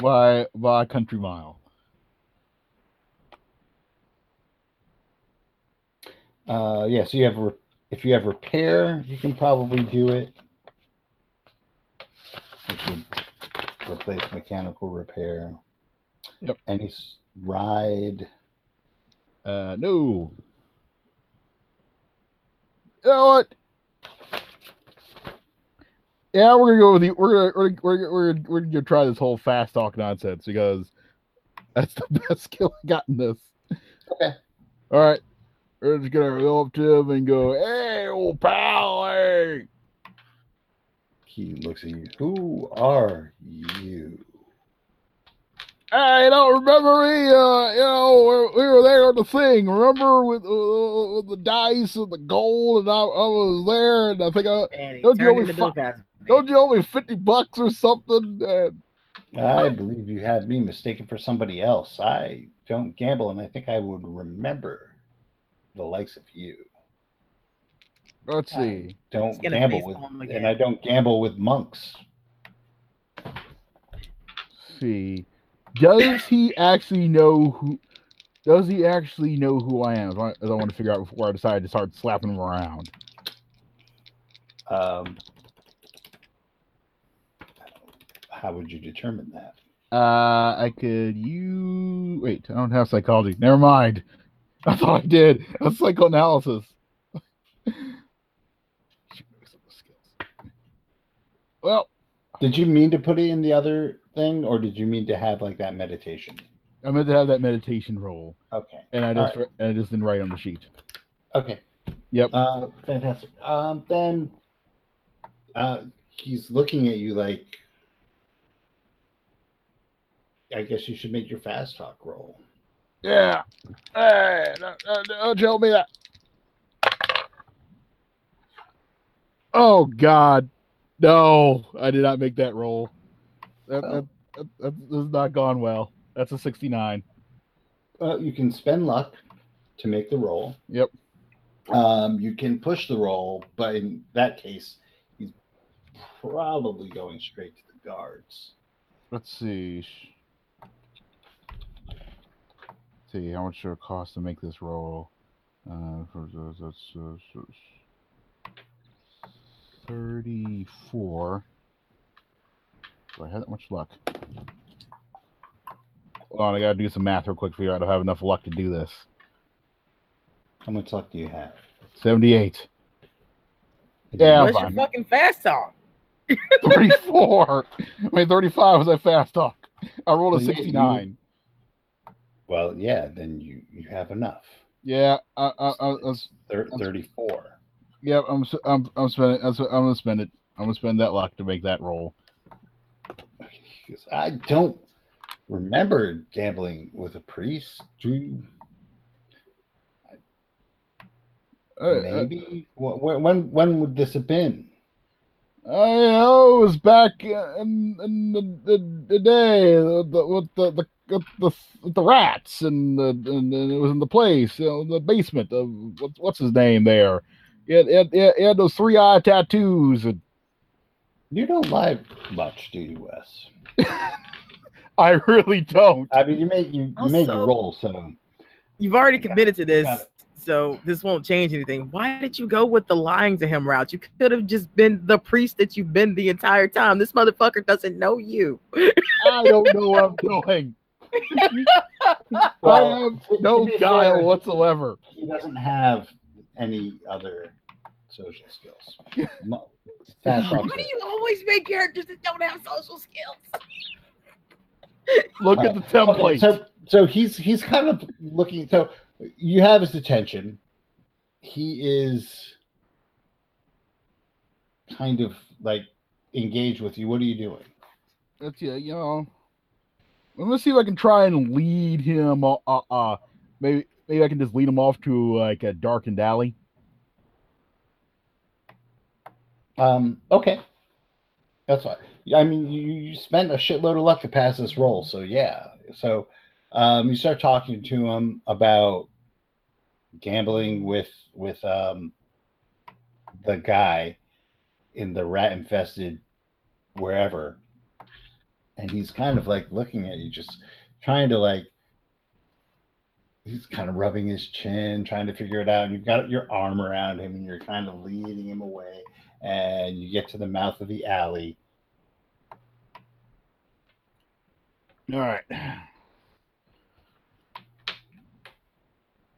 by by country mile. Uh, yeah, so you have re- if you have repair, you can probably do it. Which would replace mechanical repair. Yep. Any s- ride? Uh, no. You know what? Yeah, we're gonna go with the we're gonna we're we're we're, we're gonna try this whole fast talk nonsense because that's the best skill I got in this. Okay. All right. We're just gonna go up to him and go, "Hey, old pal, hey." He looks at you. Who are you? I don't remember me? Uh, you know, we, we were there on the thing. Remember with, uh, with the dice and the gold, and I, I was there, and I think I And Don't you turned always into fuck- Bill Cosby. don't you owe me fifty bucks or something? And I believe you had me mistaken for somebody else. I don't gamble, and I think I would remember the likes of you. Let's see. Don't gonna gamble face with, palm and. I don't gamble with monks. see. Does he actually know who? Does he actually know who I am? As I as I want to figure out before I decide to start slapping him around. Um, how would you determine that? Uh, I could you wait. I don't have psychology. Never mind. I thought I did. That's psychoanalysis. Well, Did you mean to put it in the other thing, or did you mean to have like that meditation? I meant to have that meditation roll, Okay. and I just and I just didn't write on the sheet. Okay. Yep. Uh, fantastic. Um, then uh, he's looking at you like, I guess you should make your fast talk roll. Yeah. Hey, don't tell me that. Oh God, no! I did not make that roll. That, Oh. that, that, that has not gone well. That's a sixty-nine. Uh, you can spend luck to make the roll. Yep. Um, you can push the roll, but in that case, he's probably going straight to the guards. Let's see. see how much it would cost to make this roll. Uh, for that's uh, 34. Do I have that much luck? Hold on, I gotta do some math real quick. for you. I don't have enough luck to do this. How much luck do you have? 78. Yeah, What's your fucking fast talk? 34. I mean, 35 was a fast talk. I rolled a 69. Well, yeah, then you you have enough. Yeah, I, I, I was 34. Yep, I'm I'm I'm spending I'm gonna spend it. I'm gonna spend that luck to make that roll. I don't remember gambling with a priest. Do you? Uh, uh Maybe. Uh, when, when when would this have been? I know it was back in, in the, the, the, day with the the, the, the, the, rats and, the, and, and it was in the place, you know, the basement of what's what's his name there. He had, he had, he had- he had those three eye tattoos and You don't lie much, do you, Wes? I really don't. I mean, you made you, you made your Also- roll, so You've already committed to this, so this won't change anything. Why did you go with the lying to him route? You could have just been the priest that you've been the entire time. This motherfucker doesn't know you. I don't know what I'm doing. I have no to guile whatsoever. He doesn't have any other social skills. Why do you always make characters that don't have social skills? Look at the Okay, template. so so he's he's kind of looking. So you have his attention. He is kind of like engaged with you. What are you doing? That's yeah, you know. Let me see if I can try and lead him. Uh, uh, uh maybe maybe I can just lead him off to like a darkened alley. Um. Okay. That's fine. I mean, you, you spent a shitload of luck to pass this roll, so yeah. So, um, you start talking to him about gambling with with um the guy in the rat infested wherever, and he's kind of like looking at you, just trying to like. He's kind of rubbing his chin, trying to figure it out. And you've got your arm around him, and you're kind of leading him away and you get to the mouth of the alley. All right.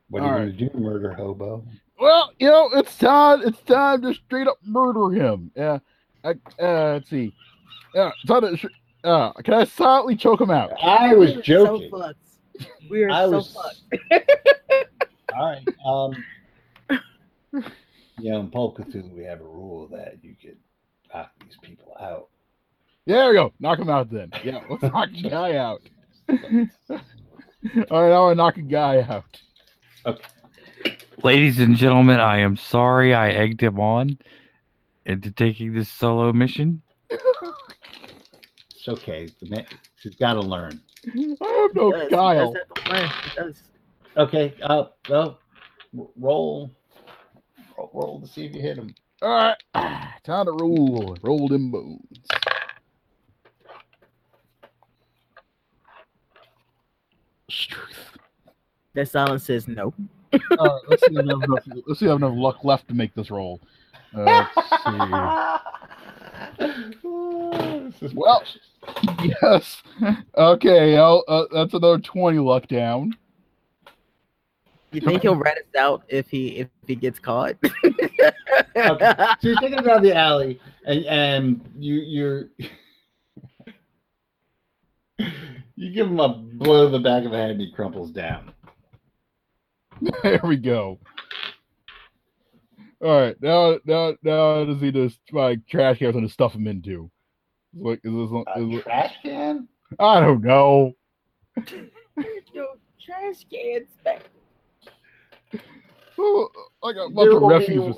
What are you All going to do, murder hobo? Well, you know, it's time. It's time to straight up murder him. Yeah. I, uh, let's see. Yeah. Time to, sh- uh, can I silently choke him out? I was We're joking. So fucked. We are I so was. fucked. All right. Um, you know, in Pulp Cthulhu, we have a rule that you could knock these people out. There we go. Knock him out then. Yeah. Let's knock the guy out. All right. I want to knock a guy out. Okay. Ladies and gentlemen, I am sorry I egged him on into taking this solo mission. It's okay. The man, he's got to learn. I have no He guile. does have to learn. He does. Okay. Uh, well, roll, roll, roll to see if you hit him. All right. Time to roll. Roll them bones. Truth. That silence says no. All right. Let's see if I have enough, let's see if I have enough luck left to make this roll. Uh, let's see. Well, yes. Okay. I'll, uh, that's another twenty luck down. You think he'll rat us out if he if he gets caught? Okay. so you're thinking about the alley, and and you you're you give him a blow to the back of the head, and he crumples down. There we go. All right, now, now, now, I just need to find trash cans and to stuff them into. Like, is this? A Is, trash can? I don't know. Yo, trash cans back. Oh, Like a bunch There of will be refuse.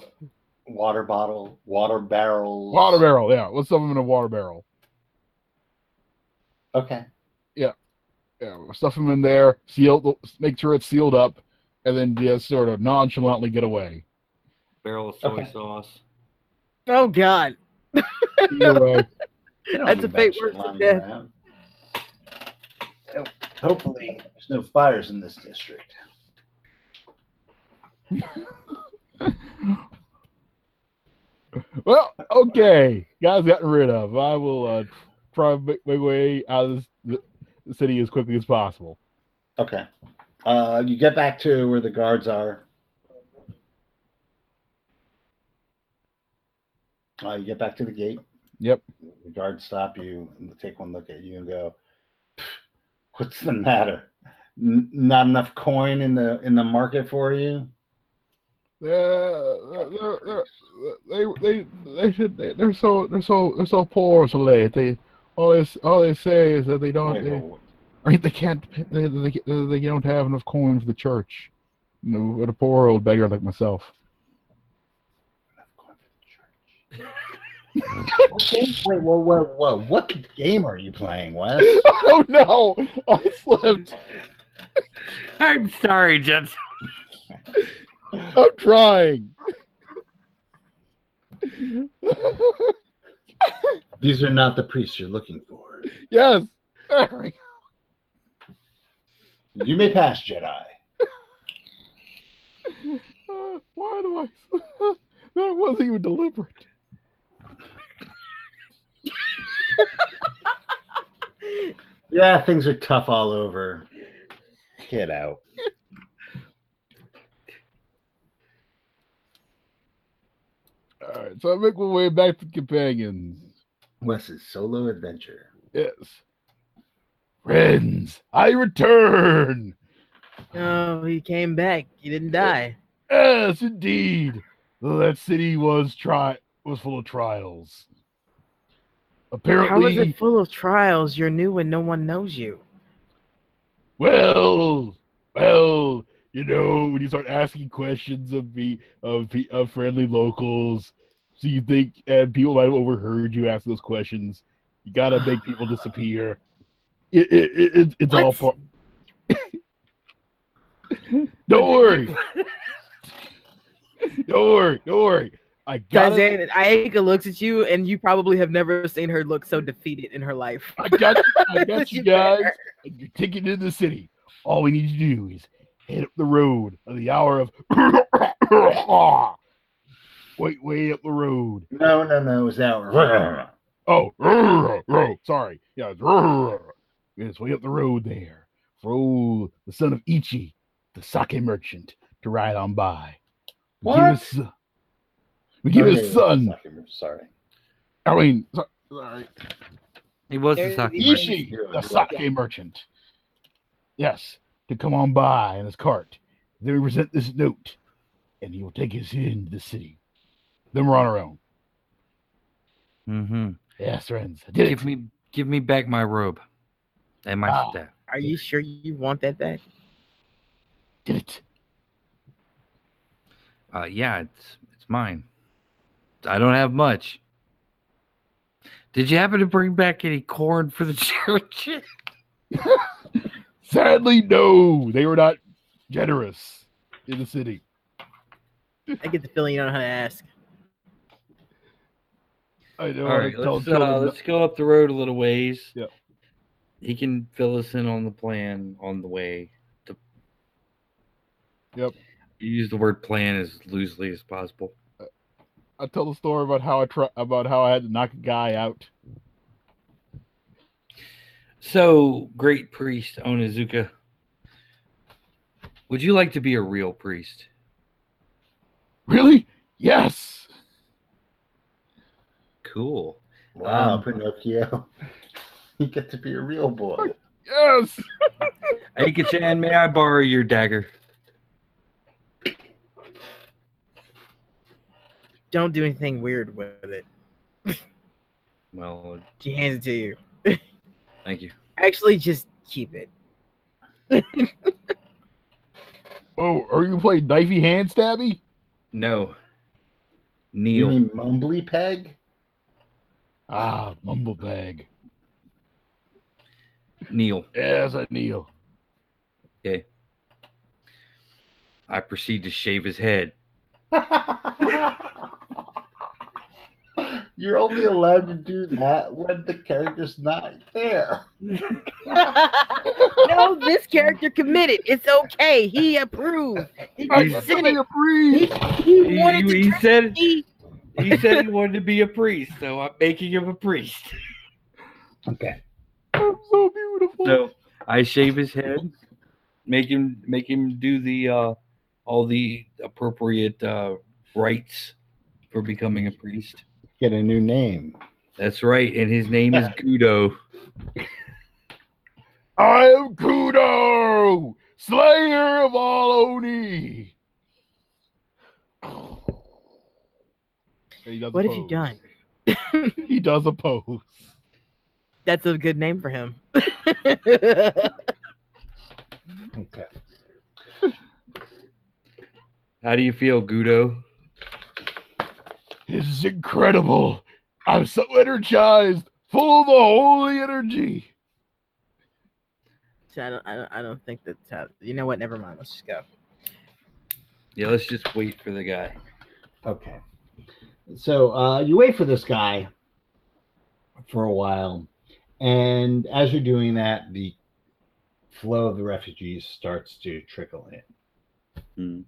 Water bottle, water barrel. Water barrel, yeah. Let's stuff them in a water barrel. Okay. Yeah, we'll stuff them in there. Seal. Make sure it's sealed up, and then just sort of nonchalantly get away. Barrel of soy Okay. sauce. Oh God. Either way. They That's a fate that worse shit than lying death. Hopefully, there's no fires in this district. Well, okay, guys, gotten rid of. I will uh, try to make my way out of this, the city as quickly as possible. Okay. Uh, you get back to where the guards are. Uh, you get back to the gate. Yep. The guards stop you and take one look at you and go, "What's the matter? N- not enough coin in the in the market for you?" They're, they're, they're, they they they should they, they're so they're so they're so poor so late. They all they all they say is that they don't they, wait, wait. I mean, they can't they, they they don't have enough coin for the church. You know, what a poor old beggar like myself. What game? Wait, whoa, whoa, whoa! What game are you playing, Wes? oh no! I slipped. I'm sorry, gents. I'm trying. These are not the priests you're looking for. yes. There we go. You may pass, Jedi. Uh, why do I? that wasn't even deliberate. Yeah, things are tough all over. Get out. All right, so I make my way back to companions. Wes's solo adventure. Yes. Friends, I return. Oh, he came back. He didn't die. Yes, indeed. That city was try was full of trials. Apparently, how is it full of trials? You're new and no one knows you. well, well, you know, when you start asking questions of me of of friendly locals, so you think and people might have overheard you ask those questions. You gotta make people disappear. It, it, it, it- it's all What? part. Don't worry. Don't worry. Don't worry. I got it. Aika looks at you, and you probably have never seen her look so defeated in her life. I got you. I got you guys. you're taking into the city. All we need to do is head up the road at the hour of wait, way up the road. No, no, no. It was that. Oh, oh, sorry. Yeah, it's it's way up the road there. For old the son of Ichi, the sake merchant, to ride on by. We give What? his, we give his son. Sorry. I mean, so- sorry. He was the sake the- merchant. The right. sake merchant. Yes, to come on by in his cart. Then we present this note, and he will take us into the city. Then we're on our own. Mm-hmm. Yes, friends. I did Give it. me, give me back my robe and my Ah. staff. Are you sure you want that back? Did it. Uh, yeah, it's it's mine. I don't have much. Did you happen to bring back any corn for the church? Sadly, no. They were not generous in the city. I get the feeling you don't know how to ask. I know. All right, I tell let's children uh, no- let's go up the road a little ways. Yep. He can fill us in on the plan on the way. To... Yep. You use the word plan as loosely as possible. I tell the story about how I try about how I had to knock a guy out. So, great priest Onizuka, would you like to be a real priest? Really? Yes. Cool. Wow, Um, Pinocchio. You get to be a real boy. Yes. Aika-chan, may I borrow your dagger? Don't do anything weird with it. Well, She hands it to you. Thank you. Actually, just keep it. Oh, are you playing knifey hand stabby? No. Kneel. You Kneel. mean Mumbly Peg? Ah, mumble bag. Kneel. Yes, I kneel. Okay. I proceed to shave his head. You're only allowed to do that when the character's not there. no, this character committed. It's okay. He approved. He I He's- said it. a breeze. He, he He, wanted to he said me. he said he wanted to be a priest, so I'm making him a priest. Okay. I'm so beautiful. So I shave his head, make him make him do the uh all the appropriate uh rites for becoming a priest. Get a new name. That's right, and his name is Gudo. I am Kudo, Slayer of all Oni. He does What have you done? He does a pose. That's a good name for him. Okay. How do you feel, Gudo? This is incredible. I'm so energized, full of the holy energy. So I don't, I don't, I don't think that's how. You know what? Never mind. Let's just go. Yeah, let's just wait for the guy. Okay. So uh, you wait for this guy for a while, and as you're doing that, the flow of the refugees starts to trickle in.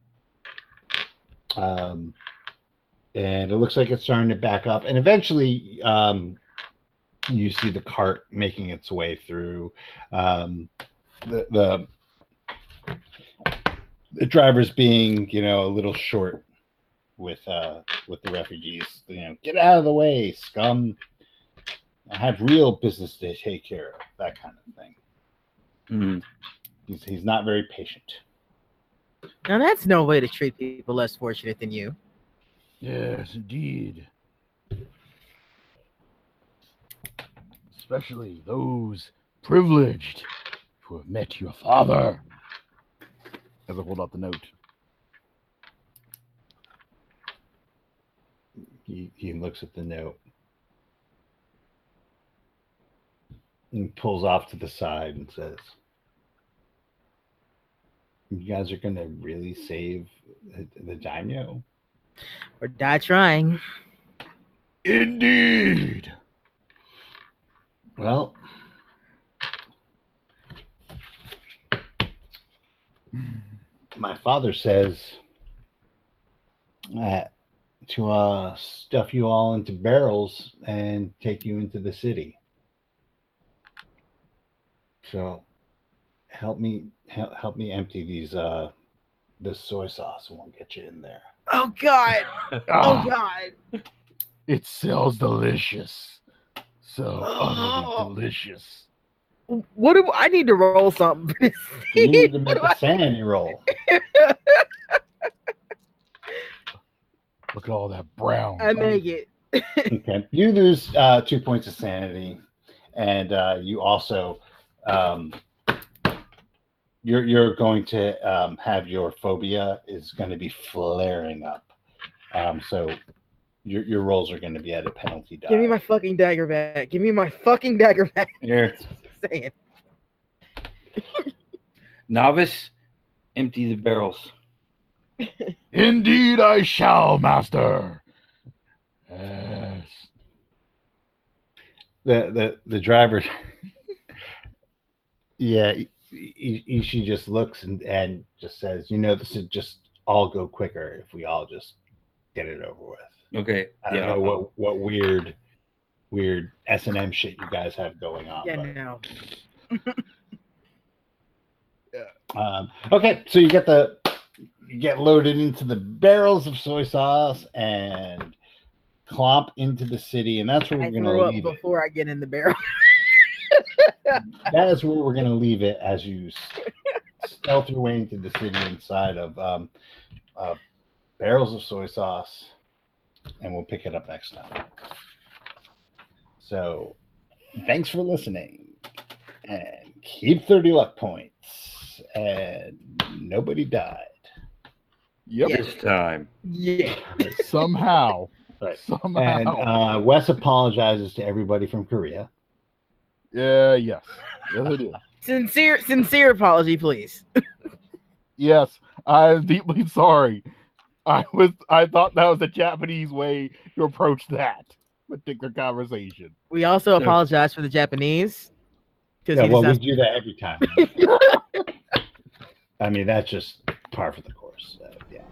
Hmm. Um, and it looks like it's starting to back up. And eventually, um, you see the cart making its way through. Um, the, the the driver's being, you know, a little short with uh with the refugees. You know, get out of the way, scum. I have real business to take care of. That kind of thing. Hmm. He's he's not very patient. Now that's no way to treat people less fortunate than you. Yes, indeed. Especially those privileged who have met your father. As I hold out the note. He he looks at the note and pulls off to the side and says, "You guys are gonna really save the, the daimyo." Or die trying. Indeed. Well, my father says uh, to uh, stuff you all into barrels and take you into the city. So help me help, help me empty these uh this soy sauce we'll get you in there. Oh God. Oh Ah, God. it smells delicious. So Oh. delicious. What do I need to roll something? You need to scene? make a sanity roll. Look at all that brown. I make it. Okay. You lose uh, two points of sanity, and uh, you also um, you're you're going to um, have your phobia is going to be flaring up. Um, so your your rolls are going to be at a penalty die. Give me my fucking dagger back. Give me my fucking dagger back. Here, Saying. novice, empty the barrels. Indeed, I shall, master. Yes. the the the driver. yeah, I- I- just looks and and just says, "You know, this would just all go quicker if we all just get it over with." Okay. I don't yeah. know what what weird weird S and M shit you guys have going on. Yeah, but- no. Um, okay, so you get the you get loaded into the barrels of soy sauce and clomp into the city, and that's where we're threw gonna up leave it. before I get in the barrel. That is where we're gonna leave it as you stealth your way into the city inside of um, uh, barrels of soy sauce, and we'll pick it up next time. So, thanks for listening, and keep thirty luck points, and nobody died. Yep. This time. Yeah. Somehow. Right. Somehow. And uh, Wes apologizes to everybody from Korea. Yeah, yes. Yes, I do. Sincere, sincere apology, please. Yes, I'm deeply sorry. I was I thought that was a Japanese way to approach that particular conversation. We also So- apologize for the Japanese. Because Yeah, he well, we decides- do that every time. I mean, that's just par for the course. So, yeah.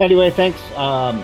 Anyway, thanks. Um,